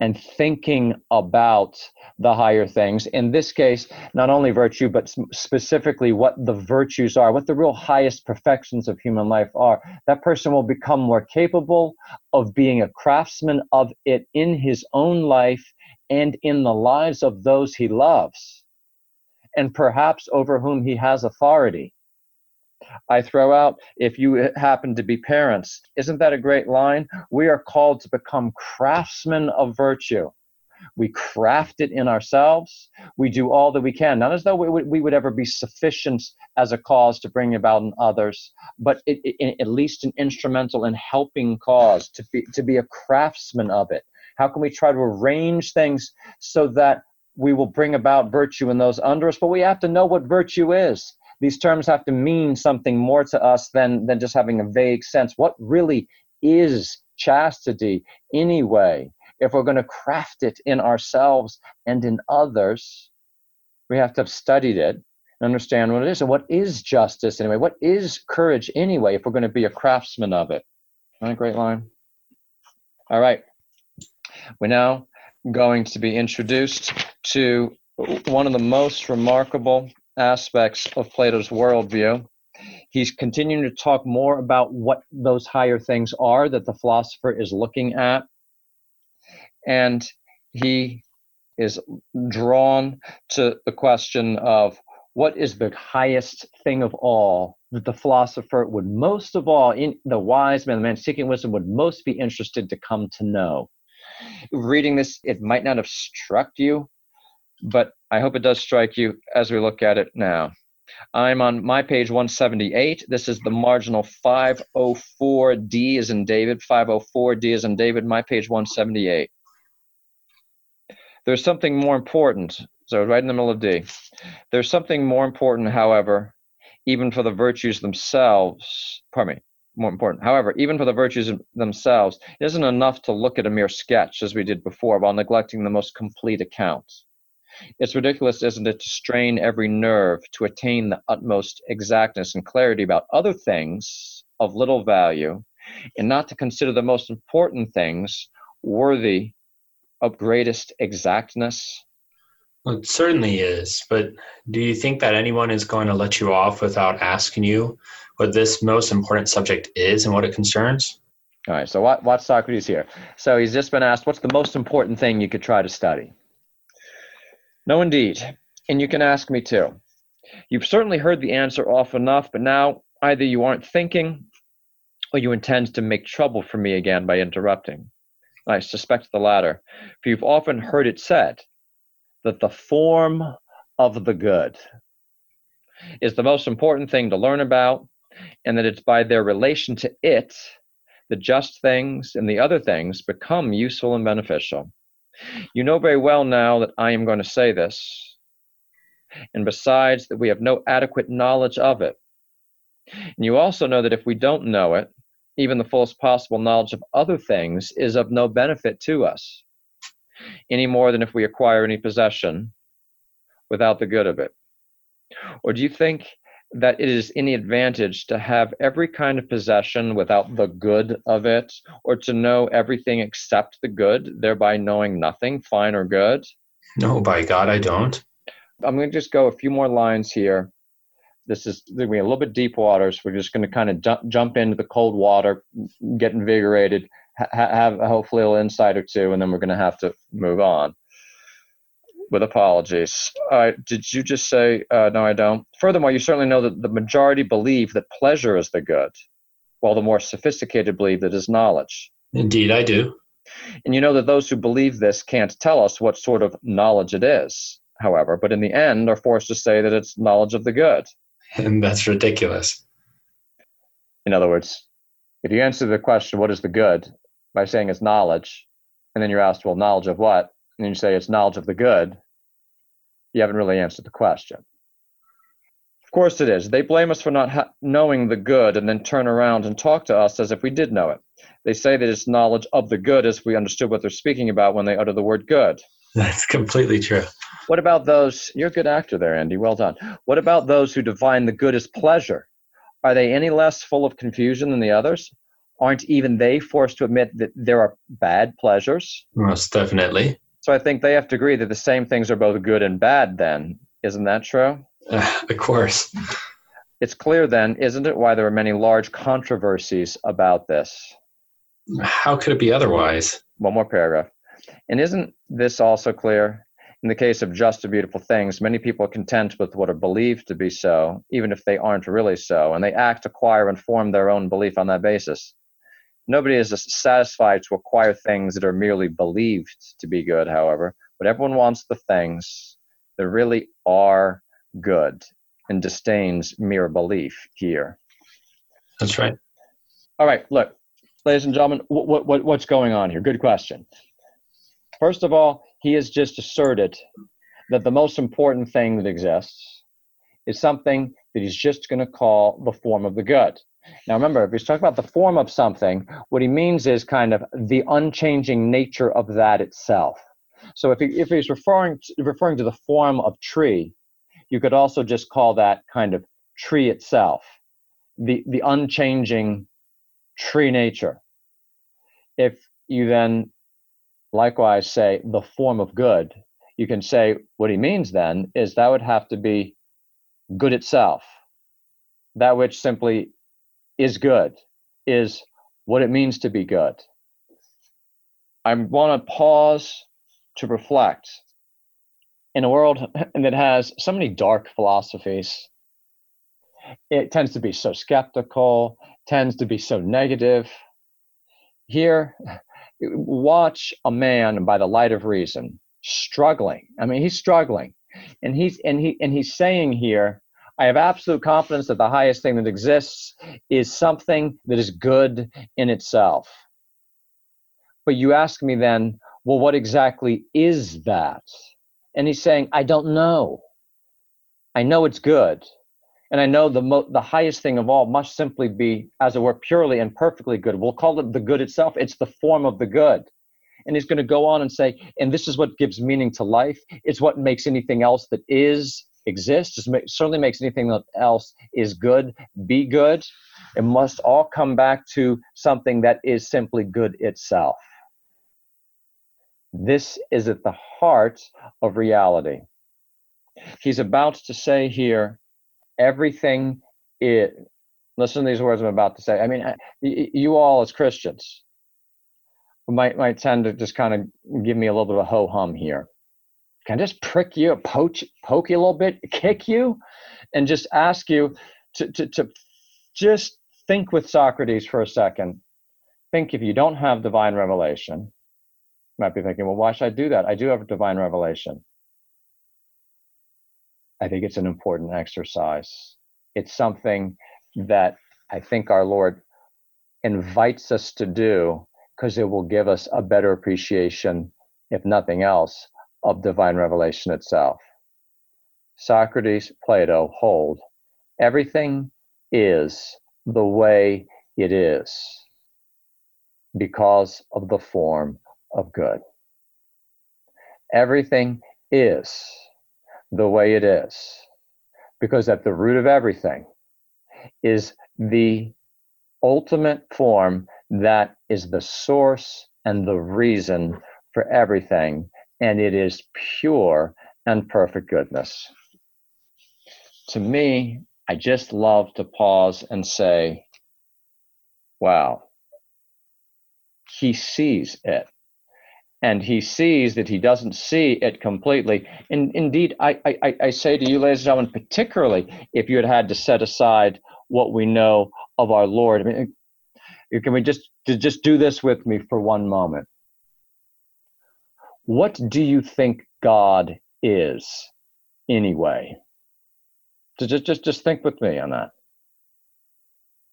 and thinking about the higher things, in this case, not only virtue, but specifically what the virtues are, what the real highest perfections of human life are, that person will become more capable of being a craftsman of it in his own life and in the lives of those he loves, and perhaps over whom he has authority. I throw out if you happen to be parents. Isn't that a great line? We are called to become craftsmen of virtue. We craft it in ourselves. We do all that we can, not as though we would, we would ever be sufficient as a cause to bring about in others, but it, it, at least an instrumental and helping cause to be, to be a craftsman of it. How can we try to arrange things so that we will bring about virtue in those under us? But we have to know what virtue is these terms have to mean something more to us than than just having a vague sense. What really is chastity anyway? If we're going to craft it in ourselves and in others we have to have studied it and understand what it is. And what is justice anyway? What is courage anyway if we're going to be a craftsman of it? Not a great line? All right. We're now going to be introduced to one of the most remarkable aspects of Plato's worldview. He's continuing to talk more about what those higher things are that the philosopher is looking at. And he is drawn to the question of what is the highest thing of all that the philosopher would most of all, in the wise man, the man seeking wisdom, would most be interested to come to know. Reading this, it might not have struck you, but I hope it does strike you as we look at it now. I'm on my page 178. This is the marginal 504D is in David, 504D is in David, my page 178. There's something more important. So, right in the middle of D. There's something more important, however, even for the virtues themselves. Pardon me, more important. However, even for the virtues themselves, it isn't enough to look at a mere sketch as we did before while neglecting the most complete account. It's ridiculous, isn't it, to strain every nerve to attain the utmost exactness and clarity about other things of little value, and not to consider the most important things worthy of greatest exactness? Well, it certainly is. But do you think that anyone is going to let you off without asking you what this most important subject is and what it concerns? All right, so what, what's Socrates here? So he's just been asked, what's the most important thing you could try to study? No, indeed. And you can ask me too. You've certainly heard the answer often enough, but now either you aren't thinking or you intend to make trouble for me again by interrupting. I suspect the latter, for you've often heard it said that the form of the good is the most important thing to learn about and that it's by their relation to it the just things and the other things become useful and beneficial. You know very well now that I am going to say this, and besides, that we have no adequate knowledge of it. And you also know that if we don't know it, even the fullest possible knowledge of other things is of no benefit to us, any more than if we acquire any possession without the good of it. Or do you think that it is any advantage to have every kind of possession without the good of it, or to know everything except the good, thereby knowing nothing, fine or good? No, by God, I don't. I'm going to just go a few more lines here. This is going to be a little bit deep water, so we're just going to kind of jump, jump into the cold water, get invigorated, ha- have hopefully a little insight or two, and then we're going to have to move on with apologies. Uh, did you just say, uh, no, I don't? Furthermore, you certainly know that the majority believe that pleasure is the good, while the more sophisticated believe that is knowledge. Indeed, I do. And you know that those who believe this can't tell us what sort of knowledge it is, however, but in the end are forced to say that it's knowledge of the good. And that's ridiculous. In other words, if you answer the question, what is the good, by saying it's knowledge, and then you're asked, well, knowledge of what? And you say it's knowledge of the good, you haven't really answered the question. Of course it is. They blame us for not ha- knowing the good and then turn around and talk to us as if we did know it. They say that it's knowledge of the good as if we understood what they're speaking about when they utter the word good. That's completely true. What about those? You're a good actor there, Andy. Well done. What about those who define the good as pleasure? Are they any less full of confusion than the others? Aren't even they forced to admit that there are bad pleasures? Most definitely. So I think they have to agree that the same things are both good and bad, then. Isn't that true? Uh, of course. It's clear, then, isn't it, why there are many large controversies about this? How could it be otherwise? One more paragraph. And isn't this also clear? In the case of just and beautiful things, many people are content with what are believed to be so, even if they aren't really so, and they act, acquire, and form their own belief on that basis. Nobody is satisfied to acquire things that are merely believed to be good, however, but everyone wants the things that really are good and disdains mere belief here. That's right. All right, look, ladies and gentlemen, what, what, what's going on here? Good question. First of all, he has just asserted that the most important thing that exists is something that he's just going to call the form of the good. Now remember, if he's talking about the form of something, what he means is kind of the unchanging nature of that itself. So if, he, if he's referring to, referring to the form of tree, you could also just call that kind of tree itself, the, the unchanging tree nature. If you then likewise say the form of good, you can say what he means then is that would have to be good itself, that which simply is good, is what it means to be good. I want to pause to reflect. In a world that has so many dark philosophies, it tends to be so skeptical, tends to be so negative. Here, watch a man by the light of reason struggling. I mean, he's struggling, and he's and he and he's saying here I have absolute confidence that the highest thing that exists is something that is good in itself. But you ask me then, well, what exactly is that? And he's saying, I don't know. I know it's good. And I know the, mo- the highest thing of all must simply be, as it were, purely and perfectly good. We'll call it the good itself. It's the form of the good. And he's going to go on and say, and this is what gives meaning to life. It's what makes anything else that is exist just make, certainly makes anything else is good be good. It must all come back to something that is simply good itself. This is at the heart of reality. He's about to say here everything it listen to these words i'm about to say. I mean you all as christians might might tend to just kind of give me a little bit of a ho hum here can I just prick you, poach, poke you a little bit, kick you, and just ask you to, to, to just think with Socrates for a second. Think if you don't have divine revelation, you might be thinking, well, why should I do that? I do have divine revelation. I think it's an important exercise. It's something that I think our Lord invites us to do because it will give us a better appreciation, if nothing else, of divine revelation itself. Socrates, Plato hold everything is the way it is because of the form of good. Everything is the way it is because at the root of everything is the ultimate form that is the source and the reason for everything, and it is pure and perfect goodness. To me, I just love to pause and say, wow, he sees it. And he sees that he doesn't see it completely. And indeed, I, I, I say to you, ladies and gentlemen, particularly if you had had to set aside what we know of our Lord. I mean, can we just just do this with me for one moment? What do you think God is anyway? So just just just think with me on that.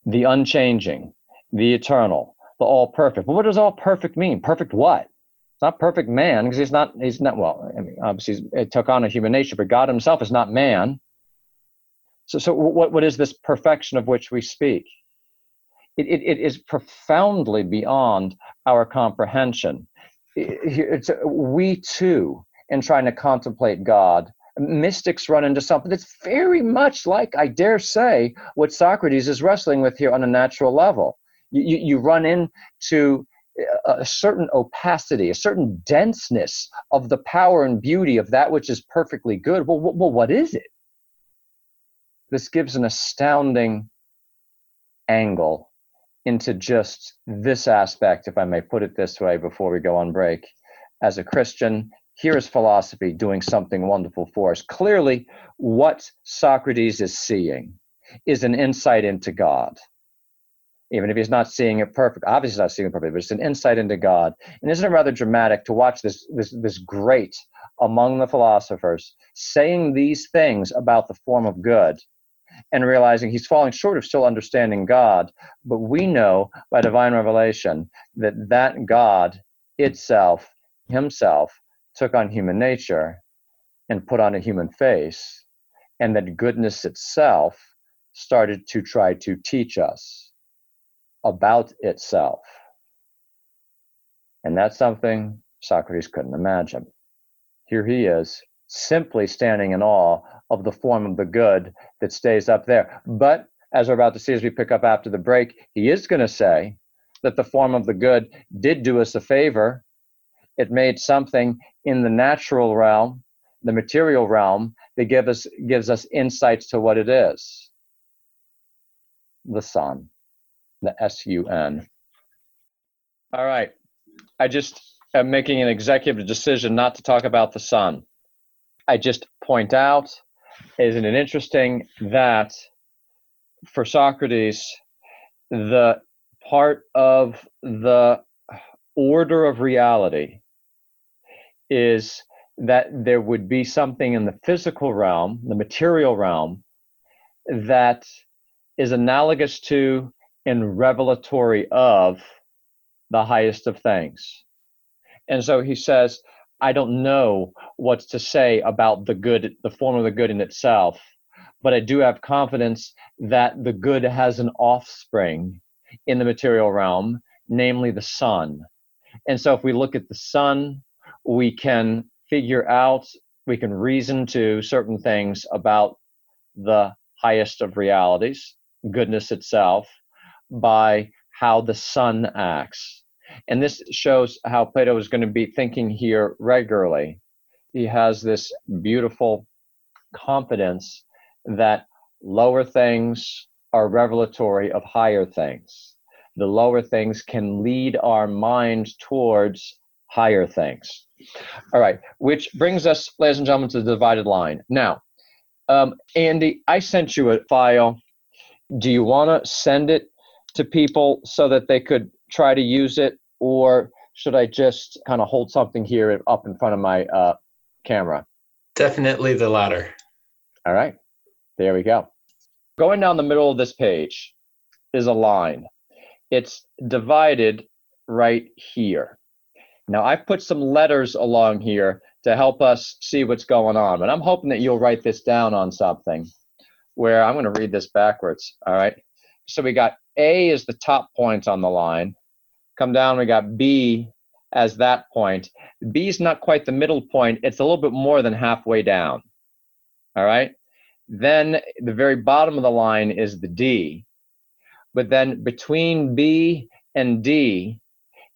The unchanging, the eternal, the all perfect. But what does all perfect mean? Perfect what? It's not perfect man because he's not he's not well. I mean, obviously it took on a human nature, but God Himself is not man. So so what what is this perfection of which we speak? It, it, it is profoundly beyond our comprehension. It's, uh, we too, in trying to contemplate God, mystics run into something that's very much like, I dare say, what Socrates is wrestling with here on a natural level. You, you, run into uh, a certain opacity, a certain denseness of the power and beauty of that which is perfectly good. Well, well, what is it? This gives an astounding angle into just this aspect, if I may put it this way before we go on break. As a Christian, here is philosophy doing something wonderful for us. Clearly, what Socrates is seeing is an insight into God. Even if he's not seeing it perfect, obviously he's not seeing it perfectly, but it's an insight into God. And isn't it rather dramatic to watch this, this, this great among the philosophers saying these things about the form of good and realizing he's falling short of still understanding God. But we know by divine revelation that that God itself, himself, took on human nature and put on a human face, and that goodness itself started to try to teach us about itself. And that's something Socrates couldn't imagine. Here he is, simply standing in awe of the form of the good that stays up there. But as we're about to see as we pick up after the break, he is going to say that the form of the good did do us a favor. It made something in the natural realm, the material realm, that give us, gives us insights to what it is the sun, the S U N. All right. I just am making an executive decision not to talk about the sun. I just point out, isn't it interesting that for Socrates, the part of the order of reality is that there would be something in the physical realm, the material realm, that is analogous to and revelatory of the highest of things. And so he says, I don't know what to say about the good, the form of the good in itself, but I do have confidence that the good has an offspring in the material realm, namely the sun. And so if we look at the sun, we can figure out, we can reason to certain things about the highest of realities, goodness itself, by how the sun acts. And this shows how Plato is going to be thinking here regularly. He has this beautiful confidence that lower things are revelatory of higher things. The lower things can lead our mind towards higher things. All right, which brings us, ladies and gentlemen, to the divided line. Now, um, Andy, I sent you a file. Do you want to send it to people so that they could try to use it, or should I just kind of hold something here up in front of my uh, camera? Definitely the latter. All right, there we go. Going down the middle of this page, is a line. It's divided right here. Now, I've put some letters along here to help us see what's going on, but I'm hoping that you'll write this down on something where I'm going to read this backwards. All right. So we got A is the top point on the line. Come down, we got B as that point. B is not quite the middle point, it's a little bit more than halfway down. All right. Then the very bottom of the line is the D. But then between B and D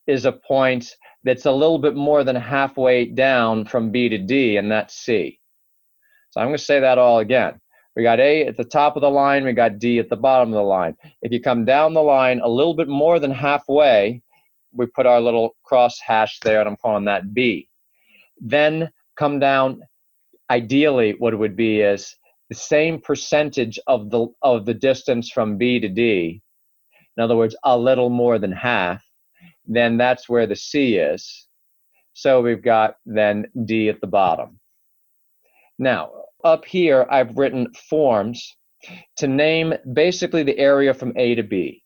is a point that's a little bit more than halfway down from B to D, and that's C. So I'm going to say that all again. We got A at the top of the line, we got D at the bottom of the line. If you come down the line a little bit more than halfway, we put our little cross hash there, and I'm calling that B. Then come down, ideally, what it would be is the same percentage of the of the distance from B to D. In other words, a little more than half. Then that's where the C is. So we've got then D at the bottom. Now, up here, I've written forms to name basically the area from A to B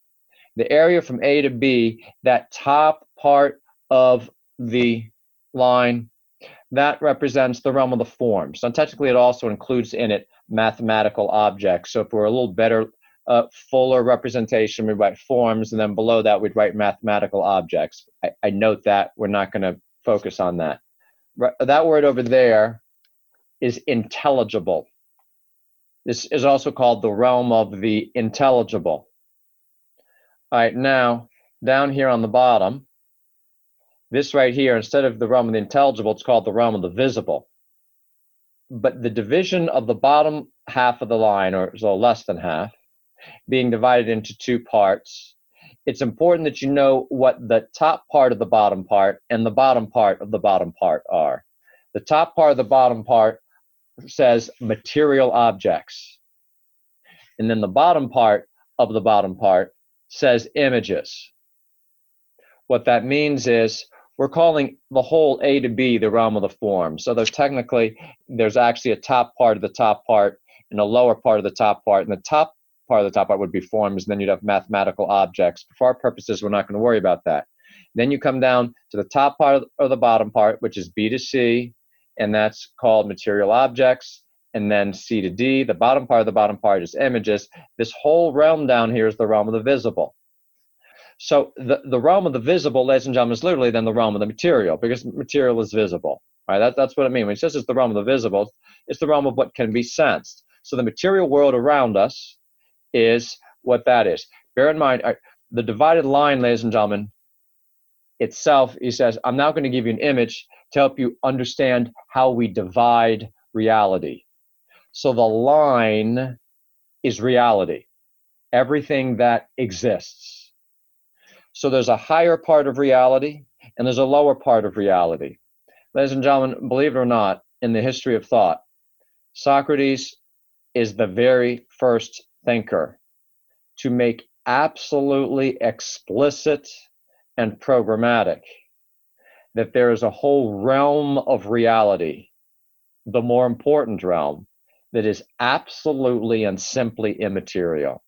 the area from A to B, that top part of the line, that represents the realm of the forms. And technically, it also includes in it mathematical objects. So if we're a little better, uh, fuller representation, we write forms, and then below that, we'd write mathematical objects. I, I note that we're not going to focus on that. That word over there is intelligible. This is also called the realm of the intelligible. All right, now down here on the bottom, this right here, instead of the realm of the intelligible, it's called the realm of the visible. But the division of the bottom half of the line, or so less than half, being divided into two parts, it's important that you know what the top part of the bottom part and the bottom part of the bottom part are. The top part of the bottom part says material objects. And then the bottom part of the bottom part says images. What that means is we're calling the whole A to B the realm of the form. So there's technically, there's actually a top part of the top part and a lower part of the top part. And the top part of the top part would be forms, and then you'd have mathematical objects. For our purposes, we're not going to worry about that. Then you come down to the top part of the bottom part, which is B to C, and that's called material objects and then C to D. The bottom part of the bottom part is images. This whole realm down here is the realm of the visible. So the, the realm of the visible, ladies and gentlemen, is literally then the realm of the material because material is visible. Right? That, that's what I mean. When it says it's the realm of the visible, it's the realm of what can be sensed. So the material world around us is what that is. Bear in mind, the divided line, ladies and gentlemen, itself, he says, I'm now going to give you an image to help you understand how we divide reality. So the line is reality, everything that exists. So there's a higher part of reality and there's a lower part of reality. Ladies and gentlemen, believe it or not, in the history of thought, Socrates is the very first thinker to make absolutely explicit and programmatic that there is a whole realm of reality, the more important realm, that is absolutely and simply immaterial.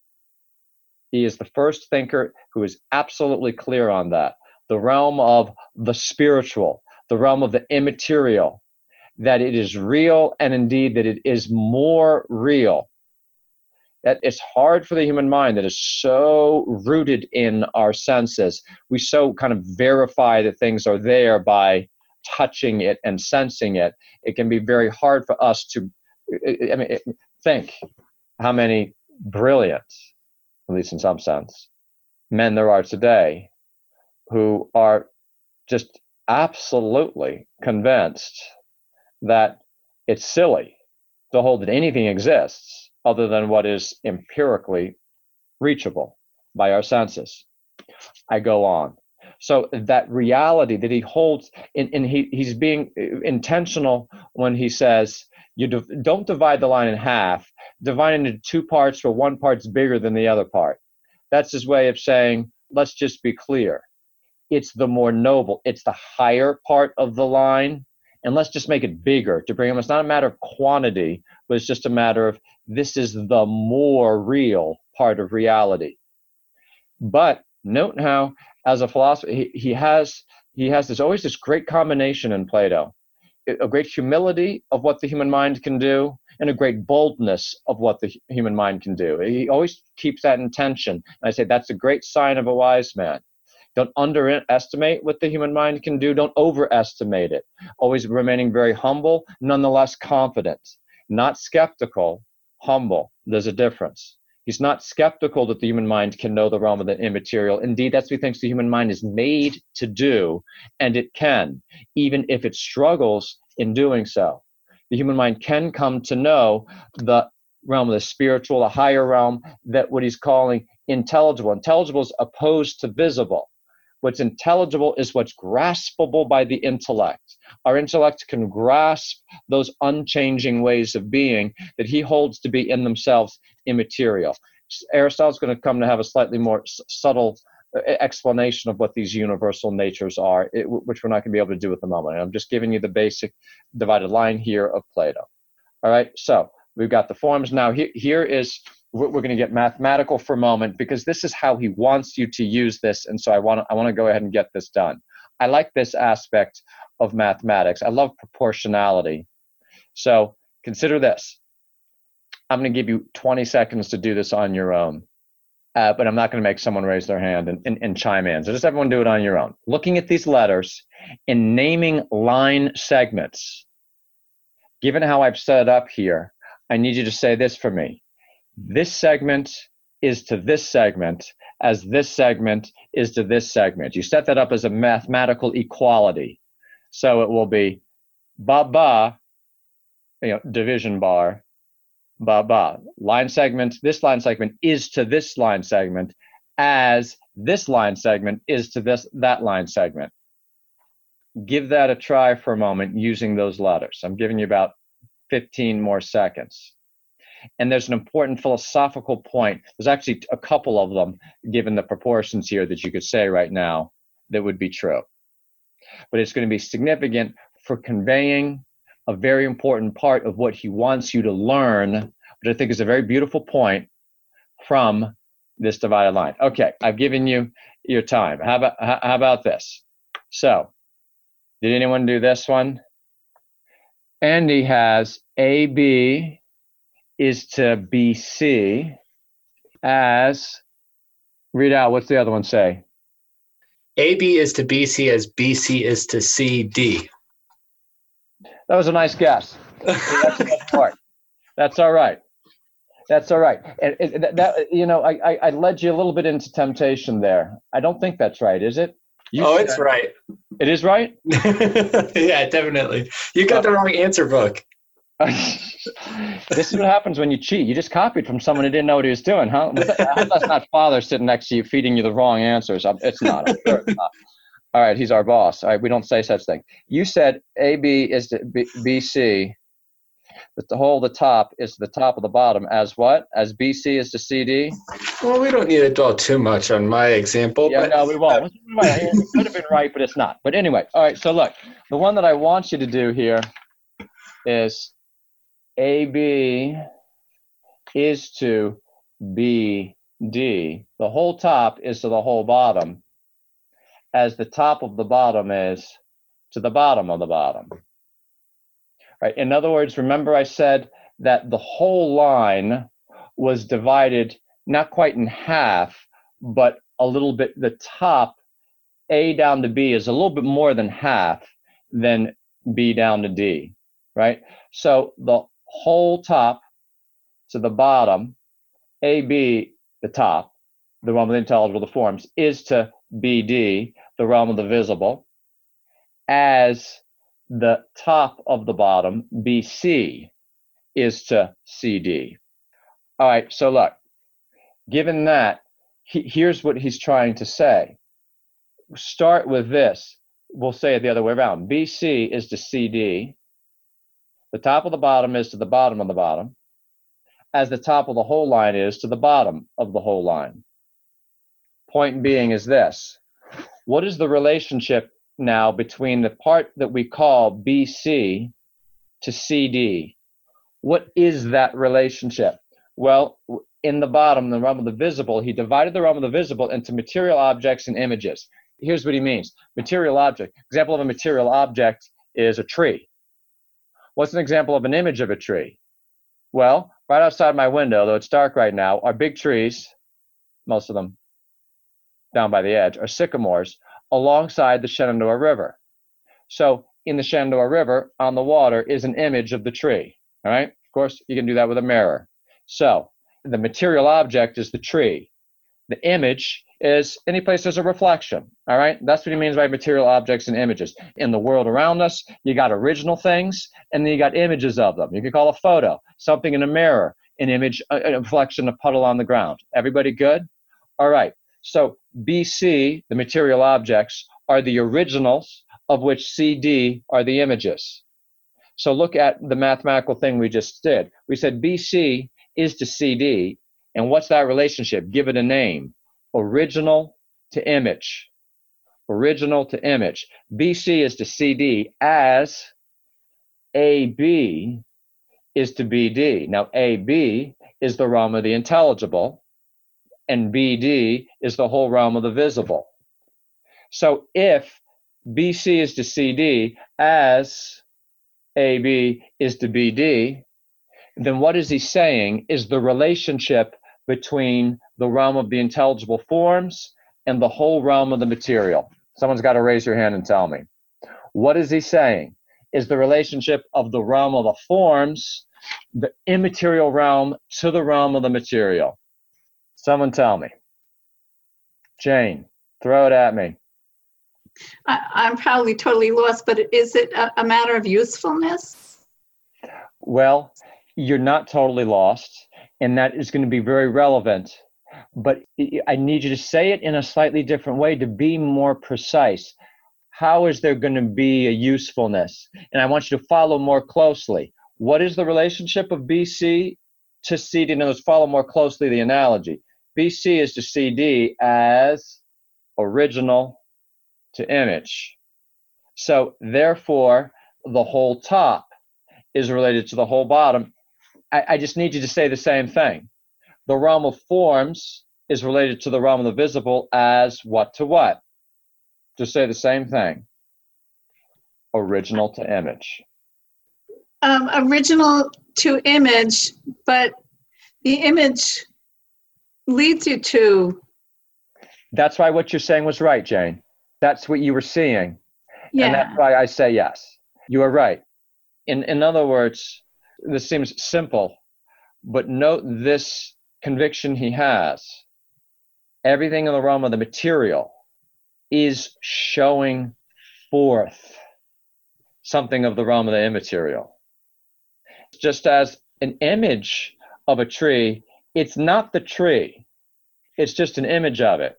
He is the first thinker who is absolutely clear on that. The realm of the spiritual, the realm of the immaterial, that it is real and indeed that it is more real. That it's hard for the human mind that is so rooted in our senses. We so kind of verify that things are there by touching it and sensing it. It can be very hard for us to I mean, think how many brilliant, at least in some sense, men there are today who are just absolutely convinced that it's silly to hold that anything exists other than what is empirically reachable by our senses. I go on. So that reality that he holds, and, and he, he's being intentional when he says you don't divide the line in half. Divide it into two parts where one part's bigger than the other part. That's his way of saying let's just be clear. It's the more noble it's the higher part of the line and let's just make it bigger to bring them. It's not a matter of quantity but it's just a matter of this is the more real part of reality. But note how, as a philosopher, he, he has he has this always this great combination in Plato, a great humility of what the human mind can do, and a great boldness of what the human mind can do. He always keeps that intention. And I say that's a great sign of a wise man. Don't underestimate what the human mind can do. Don't overestimate it. Always remaining very humble, nonetheless confident. Not skeptical, humble. There's a difference. He's not skeptical that the human mind can know the realm of the immaterial. Indeed, that's what he thinks the human mind is made to do, and it can, even if it struggles in doing so. The human mind can come to know the realm of the spiritual, the higher realm, that what he's calling intelligible. Intelligible is opposed to visible. What's intelligible is what's graspable by the intellect. Our intellect can grasp those unchanging ways of being that he holds to be in themselves immaterial. Aristotle's going to come to have a slightly more s- subtle uh, explanation of what these universal natures are, it, which we're not going to be able to do at the moment. And I'm just giving you the basic divided line here of Plato. All right, so we've got the forms now. Here, here is we're, going to get mathematical for a moment because this is how he wants you to use this and so i want to i want to go ahead and get this done i like this aspect of mathematics i love proportionality so consider this i'm going to give you 20 seconds to do this on your own uh, but i'm not going to make someone raise their hand and, and, and chime in so just everyone do it on your own looking at these letters and naming line segments given how i've set it up here i need you to say this for me this segment is to this segment as this segment is to this segment. You set that up as a mathematical equality. So it will be ba ba, you know, division bar, ba ba. Line segment, this line segment is to this line segment as this line segment is to this that line segment. Give that a try for a moment using those letters. I'm giving you about 15 more seconds. And there's an important philosophical point. There's actually a couple of them, given the proportions here, that you could say right now that would be true. But it's going to be significant for conveying a very important part of what he wants you to learn, which I think is a very beautiful point from this divided line. Okay, I've given you your time. How about how about this? So, did anyone do this one? Andy has AB is to BC as read out what's the other one say? AB is to BC as BC is to CD. That was a nice guess. That's best part. That's all right. That's all right. And, and that you know, I, I led you a little bit into temptation there. I don't think that's right, is it? You oh, it's right. It is right. yeah, definitely. You got the wrong answer book. this is what happens when you cheat. You just copied from someone who didn't know what he was doing, huh? That's not father sitting next to you feeding you the wrong answers. It's not. Sure it's not. All right, he's our boss. All right, we don't say such thing. You said AB is to B- BC, that the whole the top is the top of the bottom as what? As BC is to CD? Well, we don't need to dwell too much on my example. Yeah, but, no, we won't. it could have been right, but it's not. But anyway, all right, so look, the one that I want you to do here is AB is to BD. The whole top is to the whole bottom, as the top of the bottom is to the bottom of the bottom. Right. In other words, remember I said that the whole line was divided not quite in half, but a little bit, the top, A down to B is a little bit more than half than B down to D, right? So the whole top to the bottom, AB, the top, the one with the intelligible, forms, is to BD, the realm of the visible, as the top of the bottom, BC, is to CD. All right, so look, given that, he, here's what he's trying to say. Start with this. We'll say it the other way around. BC is to CD, the top of the bottom is to the bottom of the bottom, as the top of the whole line is to the bottom of the whole line. Point being is this what is the relationship now between the part that we call BC to CD? What is that relationship? Well, in the bottom, the realm of the visible, he divided the realm of the visible into material objects and images. Here's what he means material object. Example of a material object is a tree. What's an example of an image of a tree? Well, right outside my window, though it's dark right now, are big trees, most of them down by the edge, are sycamores alongside the Shenandoah River. So in the Shenandoah River, on the water, is an image of the tree. All right. Of course, you can do that with a mirror. So the material object is the tree. The image is any place there's a reflection. All right. That's what he means by material objects and images. In the world around us, you got original things and then you got images of them. You can call a photo, something in a mirror, an image, a, reflection, a puddle on the ground. Everybody good? All right. So BC, the material objects, are the originals of which CD are the images. So look at the mathematical thing we just did. We said BC is to CD, and what's that relationship? Give it a name. Original to image. Original to image. BC is to CD as AB is to BD. Now, AB is the realm of the intelligible, and BD is the whole realm of the visible. So if BC is to CD as AB is to BD, then what is he saying is the relationship between the realm of the intelligible forms and the whole realm of the material. Someone's got to raise your hand and tell me. What is he saying? Is the relationship of the realm of the forms, the immaterial realm, to the realm of the material? Someone tell me. Jane, throw it at me. I, am probably totally lost, but is it a, a matter of usefulness? Well, you're not totally lost, and that is going to be very relevant. But I need you to say it in a slightly different way to be more precise. How is there going to be a usefulness? And I want you to follow more closely. What is the relationship of BC to CD? In other words, follow more closely the analogy. BC is to CD as original to image. So therefore, the whole top is related to the whole bottom. I, I just need you to say the same thing. The realm of forms is related to the realm of the visible as what to what? Just say the same thing. Original to image. Um, original to image, but the image leads you to. That's why what you're saying was right, Jane. That's what you were seeing. Yeah. And that's why I say yes. You are right. In, in other words, this seems simple, but note this conviction he has. Everything in the realm of the material is showing forth something of the realm of the immaterial. Just as an image of a tree, it's not the tree, it's just an image of it.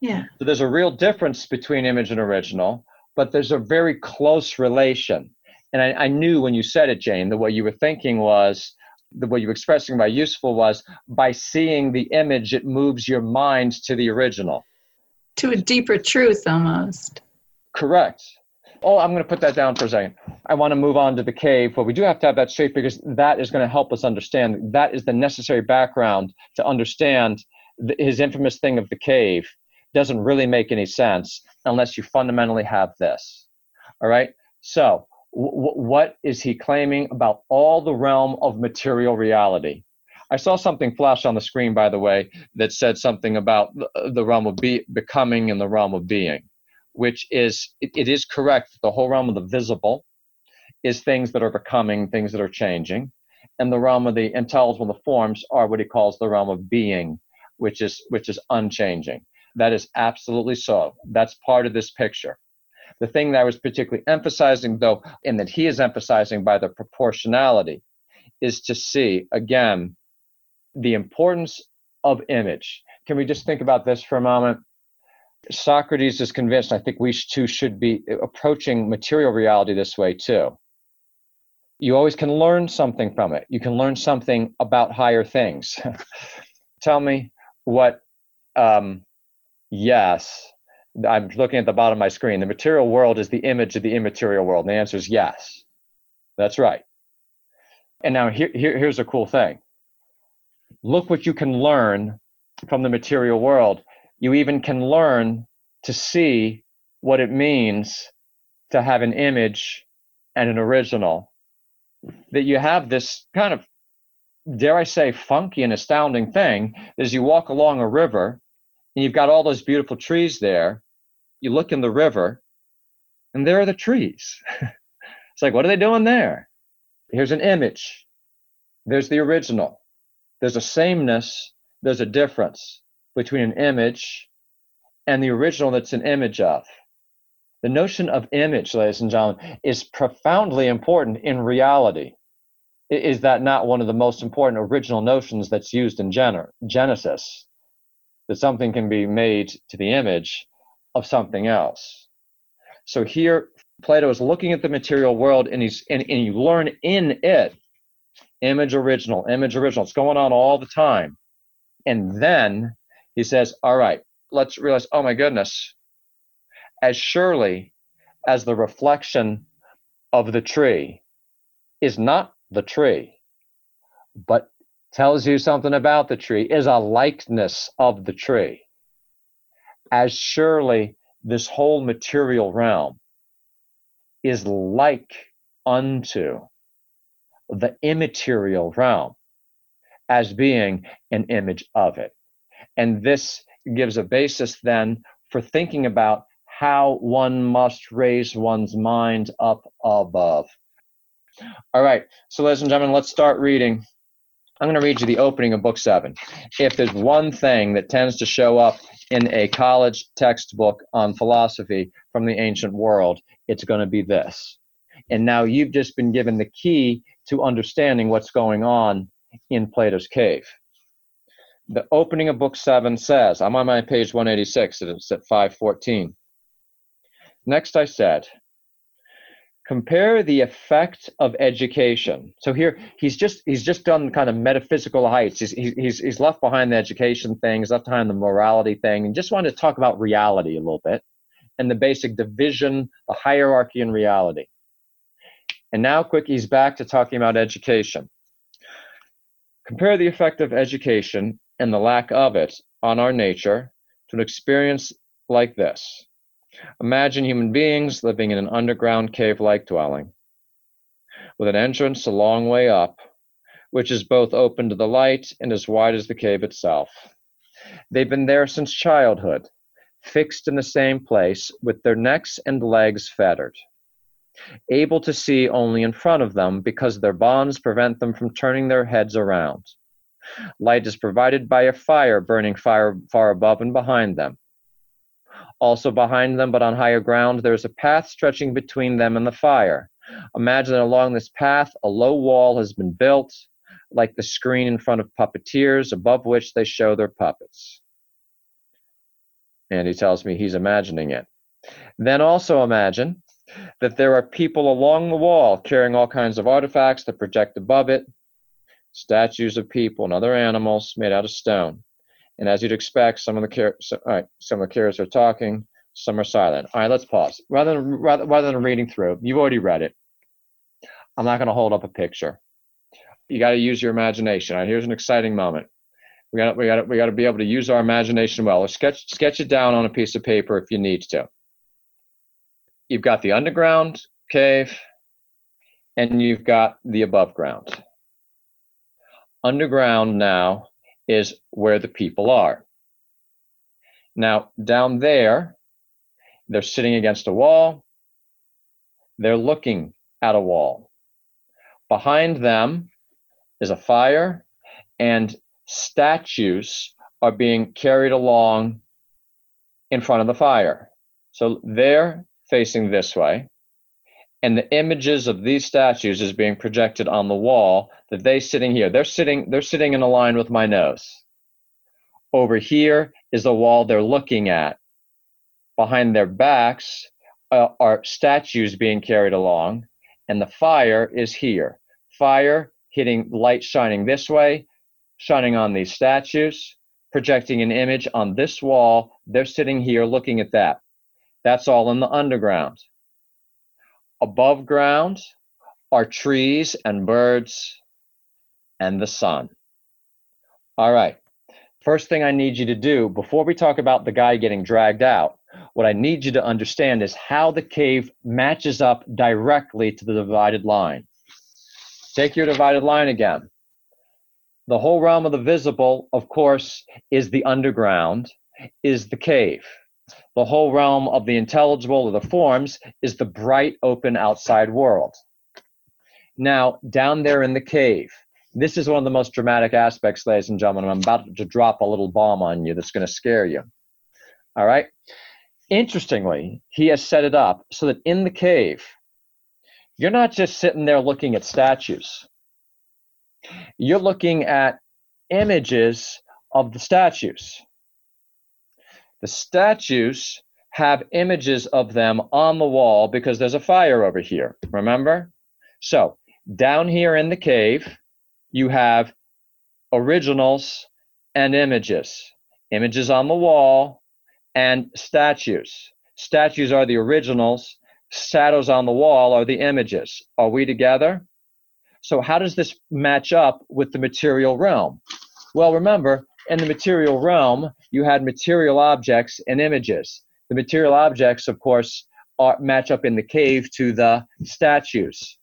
Yeah. So there's a real difference between image and original, but there's a very close relation. And I, I knew when you said it, Jane, that what you were thinking was the way you were expressing by useful was by seeing the image, it moves your mind to the original. To a deeper truth almost. Correct. Oh, I'm going to put that down for a second. I want to move on to the cave, but we do have to have that straight because that is going to help us understand. That is the necessary background to understand the, his infamous thing of the cave doesn't really make any sense unless you fundamentally have this. All right. So, w- what is he claiming about all the realm of material reality? I saw something flash on the screen, by the way, that said something about the realm of be- becoming and the realm of being, which is, it, it is correct. The whole realm of the visible is things that are becoming, things that are changing. And the realm of the intelligible, the forms, are what he calls the realm of being, which is which is unchanging. That is absolutely so. That's part of this picture. The thing that I was particularly emphasizing, though, and that he is emphasizing by the proportionality, is to see, again, the importance of image. Can we just think about this for a moment? Socrates is convinced, I think we too should be approaching material reality this way too. You always can learn something from it. You can learn something about higher things. Tell me what um, yes. I'm looking at the bottom of my screen. The material world is the image of the immaterial world. And the answer is yes. That's right. And now here, here, here's a cool thing. look what you can learn from the material world. You even can learn to see what it means to have an image and an original. That you have this kind of, dare I say, funky and astounding thing as you walk along a river and you've got all those beautiful trees there. You look in the river and there are the trees. it's like, what are they doing there? Here's an image. There's the original. There's a sameness, there's a difference between an image and the original that's an image of. The notion of image, ladies and gentlemen, is profoundly important in reality. Is that not one of the most important original notions that's used in Genesis? That something can be made to the image of something else. So here, Plato is looking at the material world and he's and, and you learn in it image original, image original. It's going on all the time. And then he says, All right, let's realize, oh my goodness, as surely as the reflection of the tree is not the tree, but tells you something about the tree, is a likeness of the tree. As surely this whole material realm is like unto the immaterial realm as being an image of it. And this gives a basis then for thinking about how one must raise one's mind up above. All right, so ladies and gentlemen, let's start reading. I'm going to read you the opening of book seven. If there's one thing that tends to show up in a college textbook on philosophy from the ancient world, it's going to be this. And now you've just been given the key to understanding what's going on in Plato's cave the opening of book seven says, I'm on my page 186, it's at 514. Next, I said, compare the effect of education. So here he's just he's just done kind of metaphysical heights. He's he's he's left behind the education thing, he's left behind the morality thing, and just wanted to talk about reality a little bit and the basic division, the hierarchy in reality. And now, quick, he's back to talking about education. Compare the effect of education and the lack of it on our nature to an experience like this. Imagine human beings living in an underground cave like dwelling, with an entrance a long way up, which is both open to the light and as wide as the cave itself. They've been there since childhood, fixed in the same place, with their necks and legs fettered, able to see only in front of them because their bonds prevent them from turning their heads around. Light is provided by a fire burning far, far above and behind them. Also behind them, but on higher ground, there is a path stretching between them and the fire. Imagine that along this path, a low wall has been built, like the screen in front of puppeteers, above which they show their puppets. And he tells me he's imagining it. Then also imagine that there are people along the wall carrying all kinds of artifacts that project above it, statues of people and other animals made out of stone. And as you'd expect, some of the car- so, all right, some of the characters are talking, some are silent. All right, let's pause. Rather than rather, rather than reading through, you've already read it. I'm not going to hold up a picture. You got to use your imagination. All right, here's an exciting moment. We got we got we got to be able to use our imagination well. Or sketch sketch it down on a piece of paper if you need to. You've got the underground cave, and you've got the above ground underground now is where the people are. Now, down there, they're sitting against a wall, they're looking at a wall. Behind them is a fire, and statues are being carried along in front of the fire. So they're facing this way, and the images of these statues is being projected on the wall that they sitting here. They're sitting they're sitting in a line with my nose. Over here is the wall they're looking at. Behind their backs uh, are statues being carried along. And the fire is here. Fire hitting light shining this way shining on these statues projecting an image on this wall. They're sitting here looking at that. That's all in the underground Above ground are trees and birds and the sun. All right. First thing I need you to do before we talk about the guy getting dragged out, what I need you to understand is how the cave matches up directly to the divided line. Take your divided line again. The whole realm of the visible, of course, is the underground, is the cave. The whole realm of the intelligible or the forms is the bright, open outside world. Now, down there in the cave, this is one of the most dramatic aspects, ladies and gentlemen. I'm about to drop a little bomb on you that's going to scare you. All right. Interestingly, he has set it up so that in the cave, you're not just sitting there looking at statues, you're looking at images of the statues. The statues have images of them on the wall because there's a fire over here. Remember? So, down here in the cave, you have originals and images. Images on the wall and statues. Statues are the originals, shadows on the wall are the images. Are we together? So, how does this match up with the material realm? Well, remember, in the material realm, you had material objects and images. The material objects, of course, are, match up in the cave to the statues.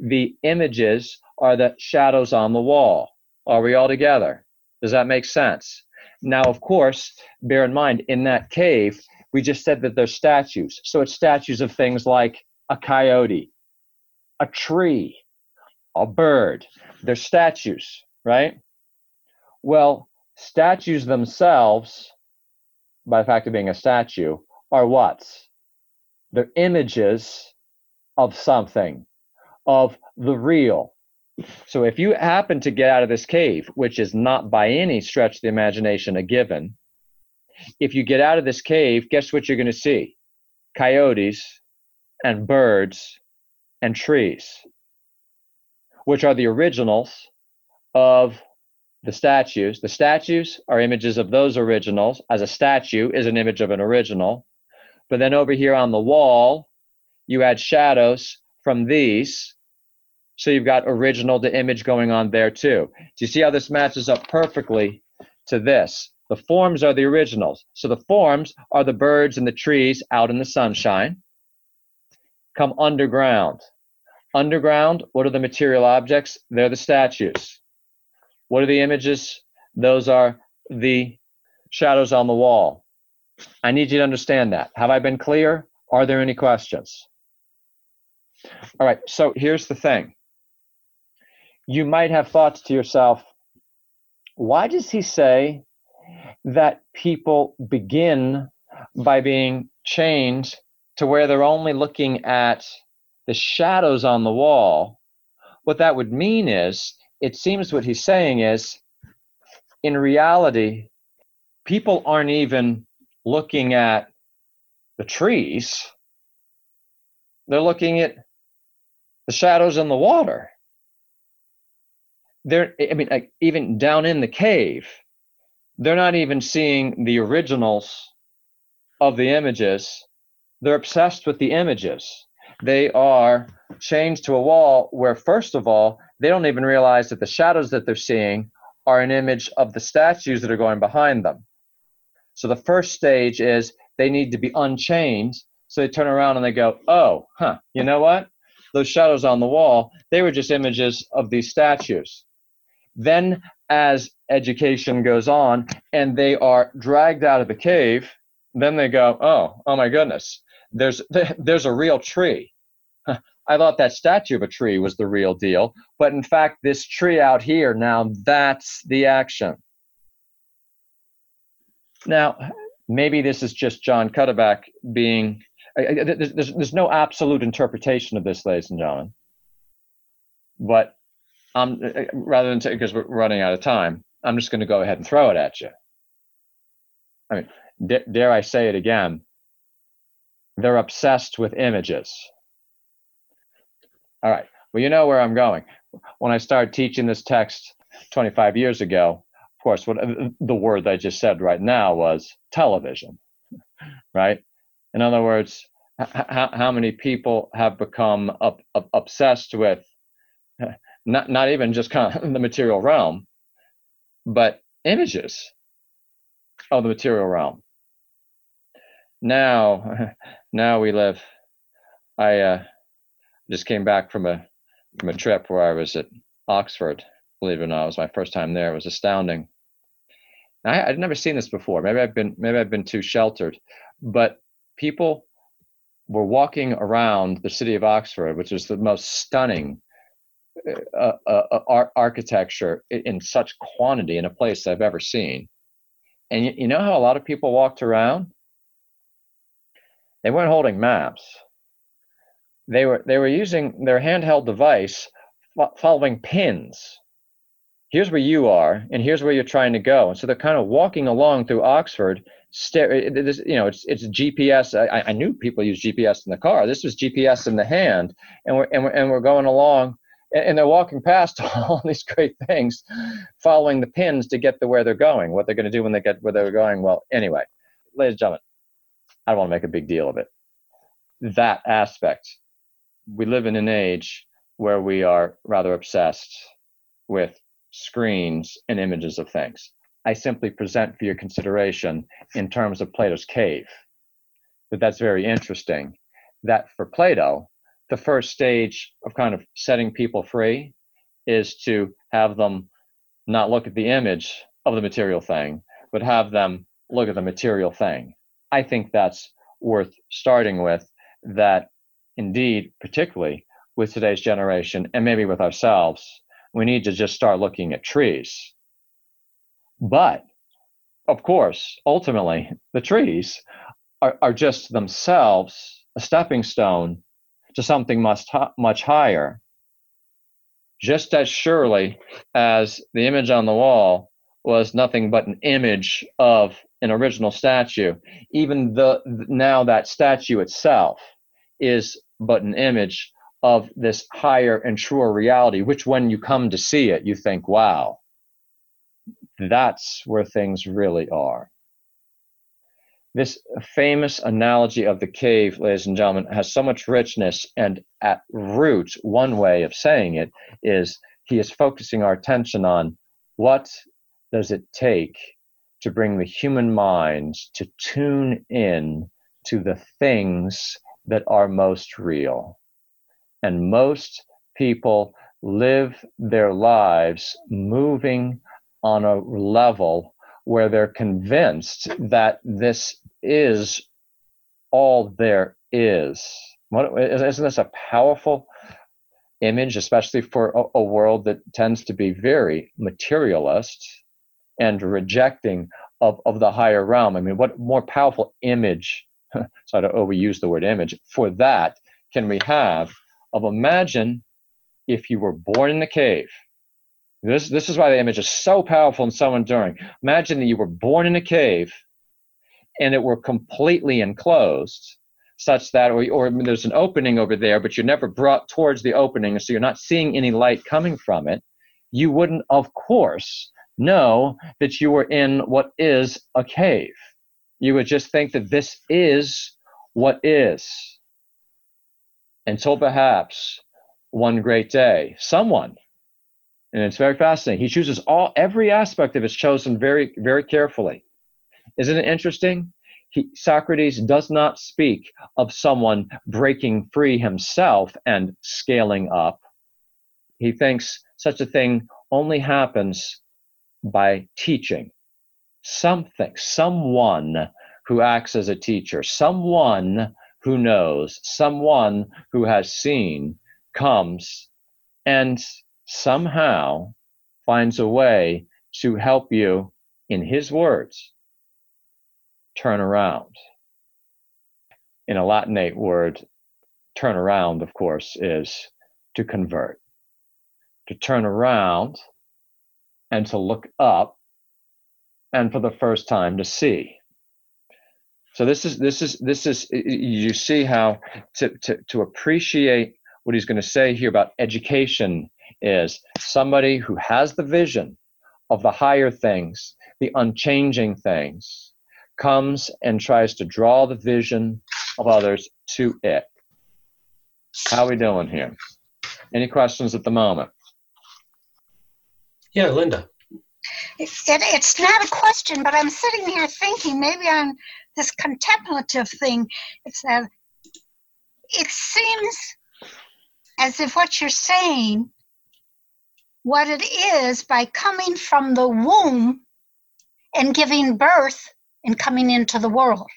The images are the shadows on the wall. Are we all together? Does that make sense? Now, of course, bear in mind, in that cave, we just said that they're statues. So it's statues of things like a coyote, a tree, a bird. They're statues, right? Well, statues themselves, by the fact of being a statue, are what? They're images of something, of the real, so if you happen to get out of this cave, which is not by any stretch of the imagination a given, if you get out of this cave, guess what you're going to see? Coyotes and birds and trees, which are the originals of the statues. The statues are images of those originals, as a statue is an image of an original. But then over here on the wall, you add shadows from these so you've got original to image going on there too. Do you see how this matches up perfectly to this? The forms are the originals. So the forms are the birds and the trees out in the sunshine. Come underground. Underground, what are the material objects? They're the statues. What are the images? Those are the shadows on the wall. I need you to understand that. Have I been clear? Are there any questions? All right, so here's the thing you might have thought to yourself, why does he say that people begin by being chained to where they're only looking at the shadows on the wall? What that would mean is, it seems what he's saying is, in reality, people aren't even looking at the trees, they're looking at the shadows in the water. They're i mean like even down in the cave they're not even seeing the originals of the images. They're obsessed with the images. They are chained to a wall where first of all they don't even realize that the shadows that they're seeing are an image of the statues that are going behind them. So the first stage is they need to be unchained. So they turn around and they go oh huh you know what? Those shadows on the wall they were just images of these statues. Then, as education goes on and they are dragged out of the cave, then they go, oh, oh my goodness, there's there's a real tree. I thought that statue of a tree was the real deal, but in fact, this tree out here now that's the action. Now, maybe this is just John Cuddeback being. There's, there's, there's no absolute interpretation of this, ladies and gentlemen. But um, rather than because we're running out of time, I'm just going to go ahead and throw it at you. I mean, d- dare I say it again? They're obsessed with images. All right. Well, you know where I'm going. When I started teaching this text 25 years ago, of course, what the word I just said right now was television, right? In other words, h- how many people have become up, up, obsessed with not not even just kind of the material realm, but images of the material realm. Now, now we live. I uh, just came back from a from a trip where I was at Oxford. Believe it or not, it was my first time there. It was astounding. I, I'd never seen this before. Maybe I've been maybe I've been too sheltered, but people were walking around the city of Oxford, which is the most stunning uh, uh, uh architecture in such quantity in a place I've ever seen. And you, you know how a lot of people walked around? They weren't holding maps. They were they were using their handheld device following pins. Here's where you are and here's where you're trying to go. And so they're kind of walking along through oxford stare this, you know it's it's gps I, I knew people use gps in the car. This was gps in the hand. And we're and we're, and we're going along and they're walking past all these great things following the pins to get to where they're going what they're going to do when they get where they're going. Well anyway ladies and gentlemen i don't want to make a big deal of it. That aspect we live in an age where we are rather obsessed with screens, and images of things. I simply present for your consideration in terms of Plato's cave. But that's very interesting. That for Plato, the first stage of kind of setting people free is to have them not look at the image of the material thing, but have them look at the material thing. I think that's worth starting with, that indeed, particularly with today's generation and maybe with ourselves, we need to just start looking at trees. But of course, ultimately, the trees are, are just themselves a stepping stone to something much, much higher. Just as surely as the image on the wall was nothing but an image of an original statue, even the now that statue itself is but an image of this higher and truer reality, which when you come to see it, you think, wow, that's where things really are. This famous analogy of the cave, ladies and gentlemen, has so much richness, and at root, one way of saying it is he is focusing our attention on what does it take to bring the human mind to tune in to the things that are most real and most people live their lives moving on a level where they're convinced that this is all there is. What, isn't this a powerful image, especially for a, a world that tends to be very materialist and rejecting of, of the higher realm? I mean, what more powerful image, so I don't overuse the word image, for that can we have of imagine if you were born in the cave. This, this is why the image is so powerful and so enduring. Imagine that you were born in a cave and it were completely enclosed, such that, or, or there's an opening over there, but you're never brought towards the opening, so you're not seeing any light coming from it. You wouldn't, of course, know that you were in what is a cave. You would just think that this is what is until perhaps one great day, someone, and it's very fascinating. He chooses all every aspect of his chosen very, very carefully. Isn't it interesting? He, Socrates does not speak of someone breaking free himself and scaling up. He thinks such a thing only happens by teaching something, someone who acts as a teacher, someone who knows, someone who has seen comes and somehow finds a way to help you, in his words, turn around. In a Latinate word, turn around, of course, is to convert. To turn around and to look up and for the first time to see. So this is this is this is you see how to to, to appreciate what he's going to say here about education is somebody who has the vision of the higher things, the unchanging things, comes and tries to draw the vision of others to it. How we doing here? Any questions at the moment? Yeah, Linda. It, it's not a question, but I'm sitting here thinking maybe on this contemplative thing. It's that it seems as if what you're saying, what it is by coming from the womb and giving birth and coming into the world.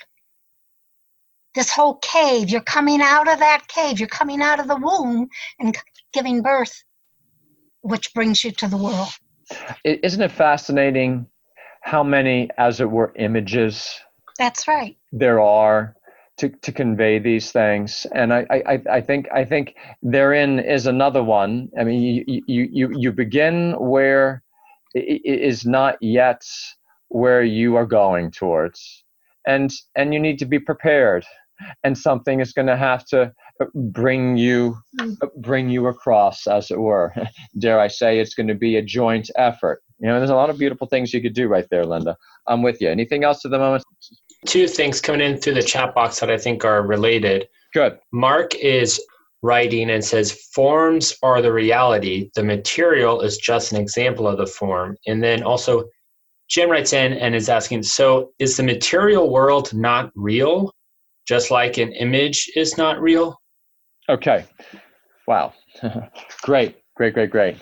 This whole cave, you're coming out of that cave, you're coming out of the womb and giving birth, which brings you to the world. Isn't it fascinating how many, as it were, images? That's right. There are to, to convey these things, and I, I, I think I think therein is another one. I mean, you you you, you begin where it is not yet where you are going towards, and and you need to be prepared, and something is going to have to bring you hmm. bring you across, as it were. Dare I say, it's going to be a joint effort. You know, there's a lot of beautiful things you could do right there, Linda. I'm with you. Anything else at the moment? Two things coming in through the chat box that I think are related. Good. Mark is writing and says forms are the reality. The material is just an example of the form. And then also Jim writes in and is asking, so is the material world not real? Just like an image is not real? Okay. Wow. great, great, great, great.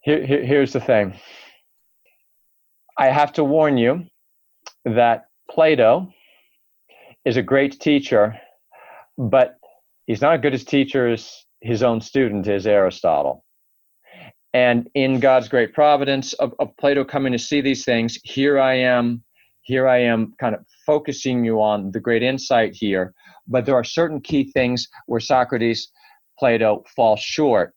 Here, here, here's the thing. I have to warn you that Plato is a great teacher, but he's not as good as teacher as his own student is Aristotle. And in God's great providence of, of Plato coming to see these things, here I am, here I am kind of focusing you on the great insight here. But there are certain key things where Socrates, Plato fall short.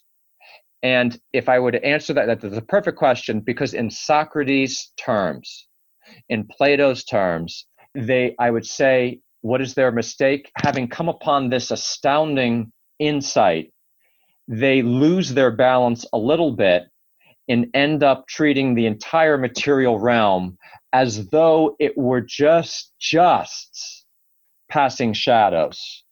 And if I were to answer that, that's a perfect question because in Socrates' terms, in Plato's terms, they, I would say, what is their mistake? Having come upon this astounding insight, they lose their balance a little bit and end up treating the entire material realm as though it were just just passing shadows.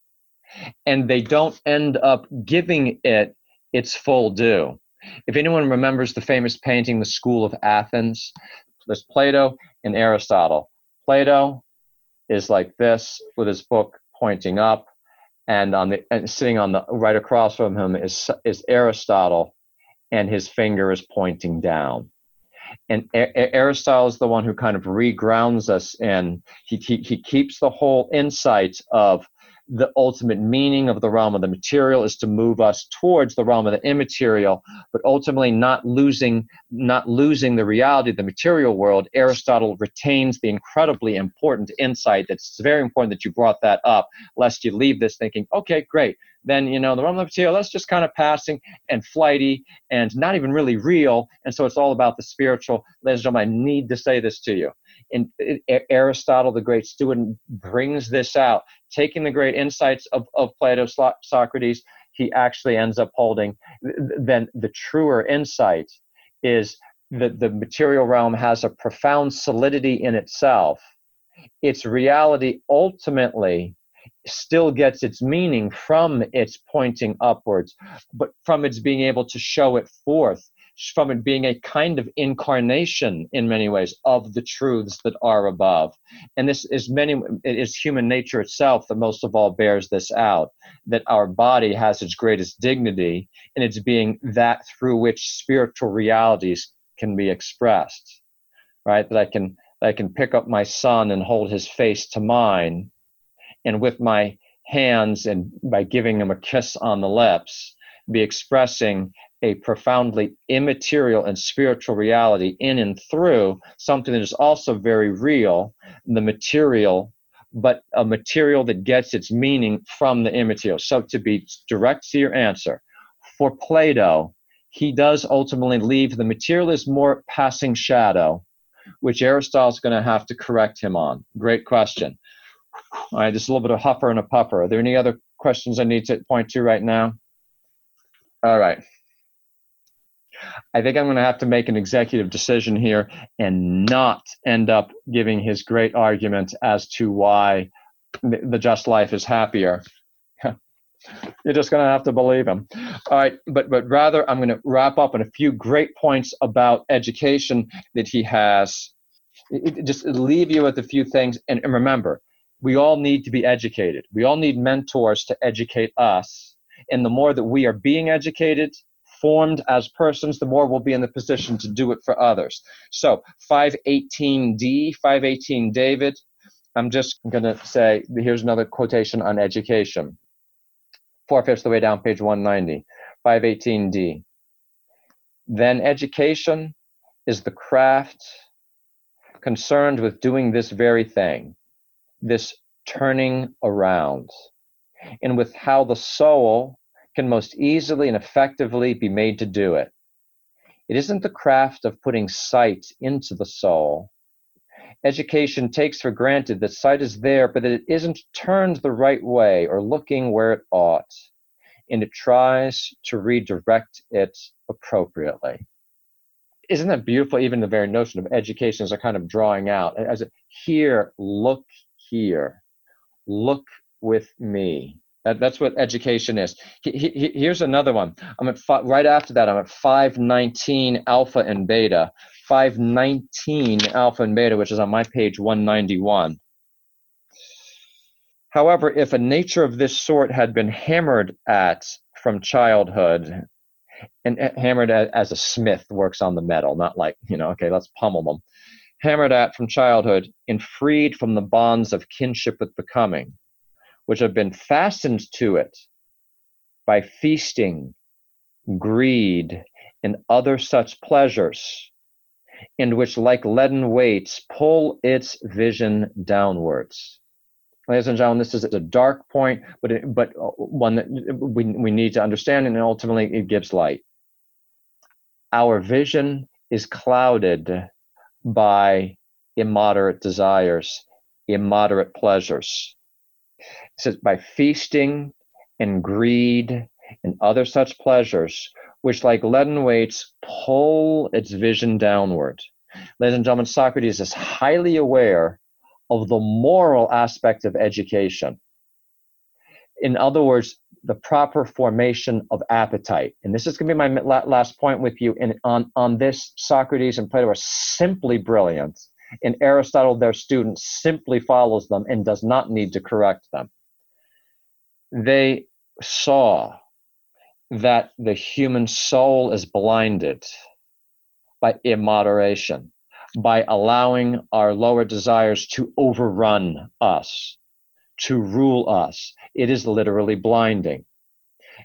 And they don't end up giving it its full due. If anyone remembers the famous painting the school of athens there's plato and aristotle. Plato is like this with his book pointing up and on the and sitting on the right across from him is is aristotle and his finger is pointing down. And Aristotle is the one who kind of regrounds us and he, he, he keeps the whole insight of the ultimate meaning of the realm of the material is to move us towards the realm of the immaterial but ultimately not losing not losing the reality of the material world. Aristotle retains the incredibly important insight that's very important that you brought that up lest you leave this thinking okay great. Then you know the realm of the material that's just kind of passing and flighty and not even really real and so it's all about the spiritual. Ladies and gentlemen i need to say this to you and Aristotle, the great student, brings this out, taking the great insights of, of Plato, Socrates. He actually ends up holding. Then the truer insight is that the material realm has a profound solidity in itself. Its reality ultimately still gets its meaning from its pointing upwards, but from its being able to show it forth from it being a kind of incarnation in many ways of the truths that are above. And this is many it is human nature itself that most of all bears this out, that our body has its greatest dignity in its being that through which spiritual realities can be expressed. Right? That I can that I can pick up my son and hold his face to mine, and with my hands and by giving him a kiss on the lips, be expressing a profoundly immaterial and spiritual reality in and through something that is also very real, the material, but a material that gets its meaning from the immaterial. So, to be direct to your answer, for Plato, he does ultimately leave the material as more passing shadow, which Aristotle is going to have to correct him on. Great question. All right, just a little bit of huffer and a puffer. Are there any other questions I need to point to right now? All right. I think I'm going to have to make an executive decision here and not end up giving his great argument as to why the just life is happier. You're just going to have to believe him. All right, but but rather, I'm going to wrap up on a few great points about education that he has. It, just leave you with a few things, and, and remember, we all need to be educated. We all need mentors to educate us, and the more that we are being educated, formed as persons, the more we'll be in the position to do it for others. So 518D, 518 David. I'm just going to say here's another quotation on education four fifths of the way down, page 190, 518D. Then education is the craft concerned with doing this very thing, this turning around, and with how the soul can most easily and effectively be made to do it. It isn't the craft of putting sight into the soul. Education takes for granted that sight is there, but that it isn't turned the right way or looking where it ought, and it tries to redirect it appropriately. Isn't that beautiful? Even the very notion of education is a kind of drawing out as a here, look here, look with me. That, that's what education is. He, he, here's another one. I'm at right after that. I'm at 519 alpha and beta. 519 alpha and beta, which is on my page 191. However, if a nature of this sort had been hammered at from childhood, and hammered at, as a smith works on the metal, not like, you know, okay, let's pummel them. Hammered at from childhood and freed from the bonds of kinship with becoming, which have been fastened to it by feasting, greed, and other such pleasures, and which, like leaden weights, pull its vision downwards. Ladies and gentlemen, this is a dark point, but it, but uh, one that we, we need to understand, and ultimately it gives light. Our vision is clouded by immoderate desires, immoderate pleasures. It says, by feasting and greed and other such pleasures, which like leaden weights pull its vision downward. Ladies and gentlemen, Socrates is highly aware of the moral aspect of education. In other words, the proper formation of appetite. And this is going to be my last point with you. And on, on this, Socrates and Plato are simply brilliant. And Aristotle, their student, simply follows them and does not need to correct them they saw that the human soul is blinded by immoderation, by allowing our lower desires to overrun us, to rule us. It is literally blinding.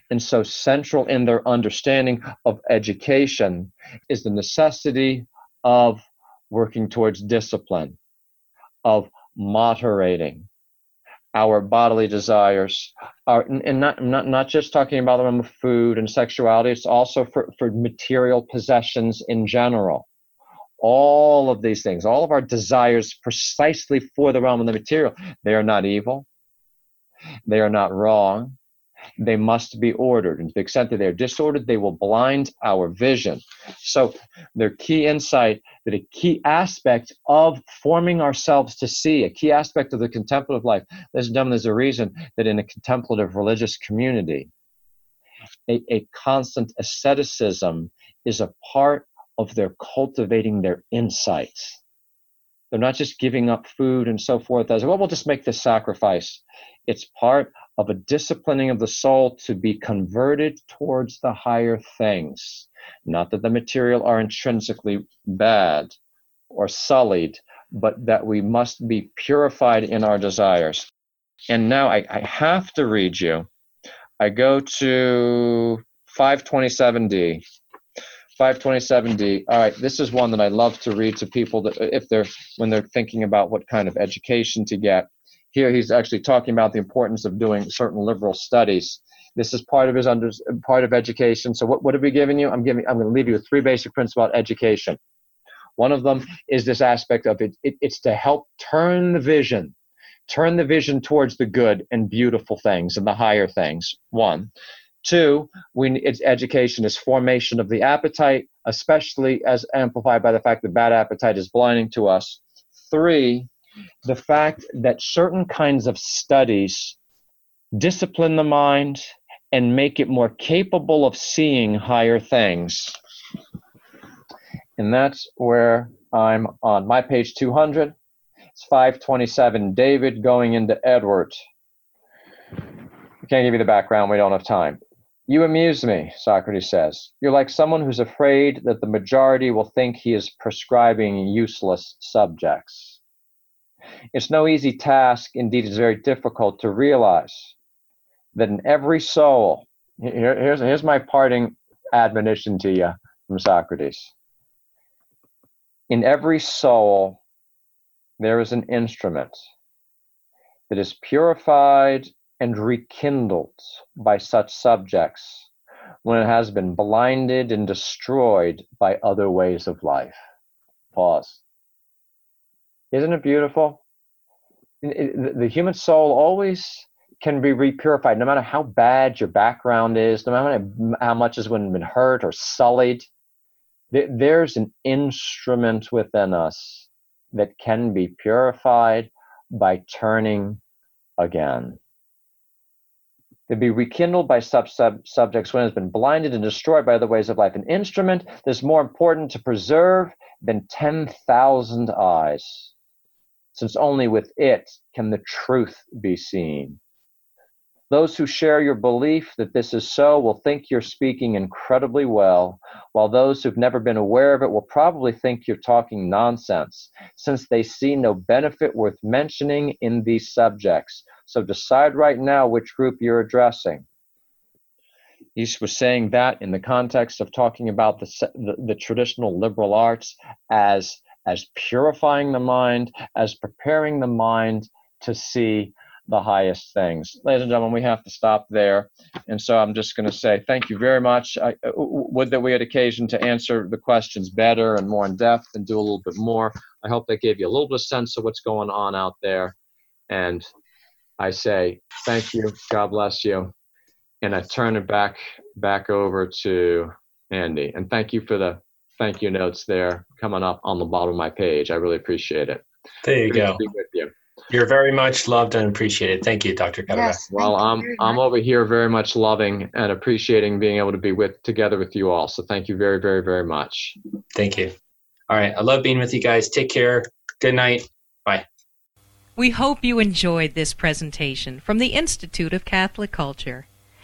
And so, central in their understanding of education is the necessity of working towards discipline, of moderating, our bodily desires are and not, not not just talking about them of food and sexuality it's also for, for material possessions in general. All of these things all of our desires precisely for the realm of the material they are not evil. They are not wrong they must be ordered. And to the extent that they're disordered, they will blind our vision. So, their key insight that a key aspect of forming ourselves to see, a key aspect of the contemplative life, gentlemen, there's a reason that in a contemplative religious community, a, a constant asceticism is a part of their cultivating their insights. They're not just giving up food and so forth as, well, we'll just make this sacrifice. It's part of a disciplining of the soul to be converted towards the higher things. Not that the material are intrinsically bad or sullied, but that we must be purified in our desires. And now I, I have to read you. I go to 527D. 527D. All right, this is one that I love to read to people that if they're when they're thinking about what kind of education to get. Here he's actually talking about the importance of doing certain liberal studies. This is part of his under, part of education. So what, what have we given you? I'm giving I'm going to leave you with three basic principles about education. One of them is this aspect of it, it it's to help turn the vision, turn the vision towards the good and beautiful things and the higher things. One. Two, we, it's education is formation of the appetite, especially as amplified by the fact that bad appetite is blinding to us. Three, the fact that certain kinds of studies discipline the mind, and make it more capable of seeing higher things. And that's where I'm on my page 200. It's 527. David going into Edward. I can't give you the background, we don't have time. You amuse me, Socrates says. You're like someone who's afraid that the majority will think he is prescribing useless subjects. It's no easy task, indeed, it's very difficult to realize that in every soul, here, here's, here's my parting admonition to you from Socrates. In every soul, there is an instrument that is purified and rekindled by such subjects when it has been blinded and destroyed by other ways of life. Pause. Isn't it beautiful? The human soul always can be repurified, no matter how bad your background is, no matter how much has been hurt or sullied. There's an instrument within us that can be purified by turning again to be rekindled by sub, sub subjects when it has been blinded and destroyed by other ways of life. An instrument that's more important to preserve than 10,000 eyes, since only with it can the truth be seen. Those who share your belief that this is so will think you're speaking incredibly well, while those who've never been aware of it will probably think you're talking nonsense, since they see no benefit worth mentioning in these subjects. So decide right now which group you're addressing. He was saying that in the context of talking about the, the, the traditional liberal arts as as purifying the mind, as preparing the mind to see the highest things. Ladies and gentlemen, we have to stop there. And so I'm just going to say thank you very much. I uh, would that we had occasion to answer the questions better and more in depth and do a little bit more. I hope that gave you a little bit of sense of what's going on out there. And I say thank you. God bless you. And I turn it back back over to Andy. And thank you for the thank you notes there coming up on the bottom of my page. I really appreciate it. There you Great go. You. You're very much loved and appreciated. Thank you, Dr. Cutterback. Yes, well, I'm I'm over here very much loving and appreciating being able to be with together with you all. So thank you very, very, very much. Thank you. All right. I love being with you guys. Take care. Good night. Bye. We hope you enjoyed this presentation from the Institute of Catholic Culture.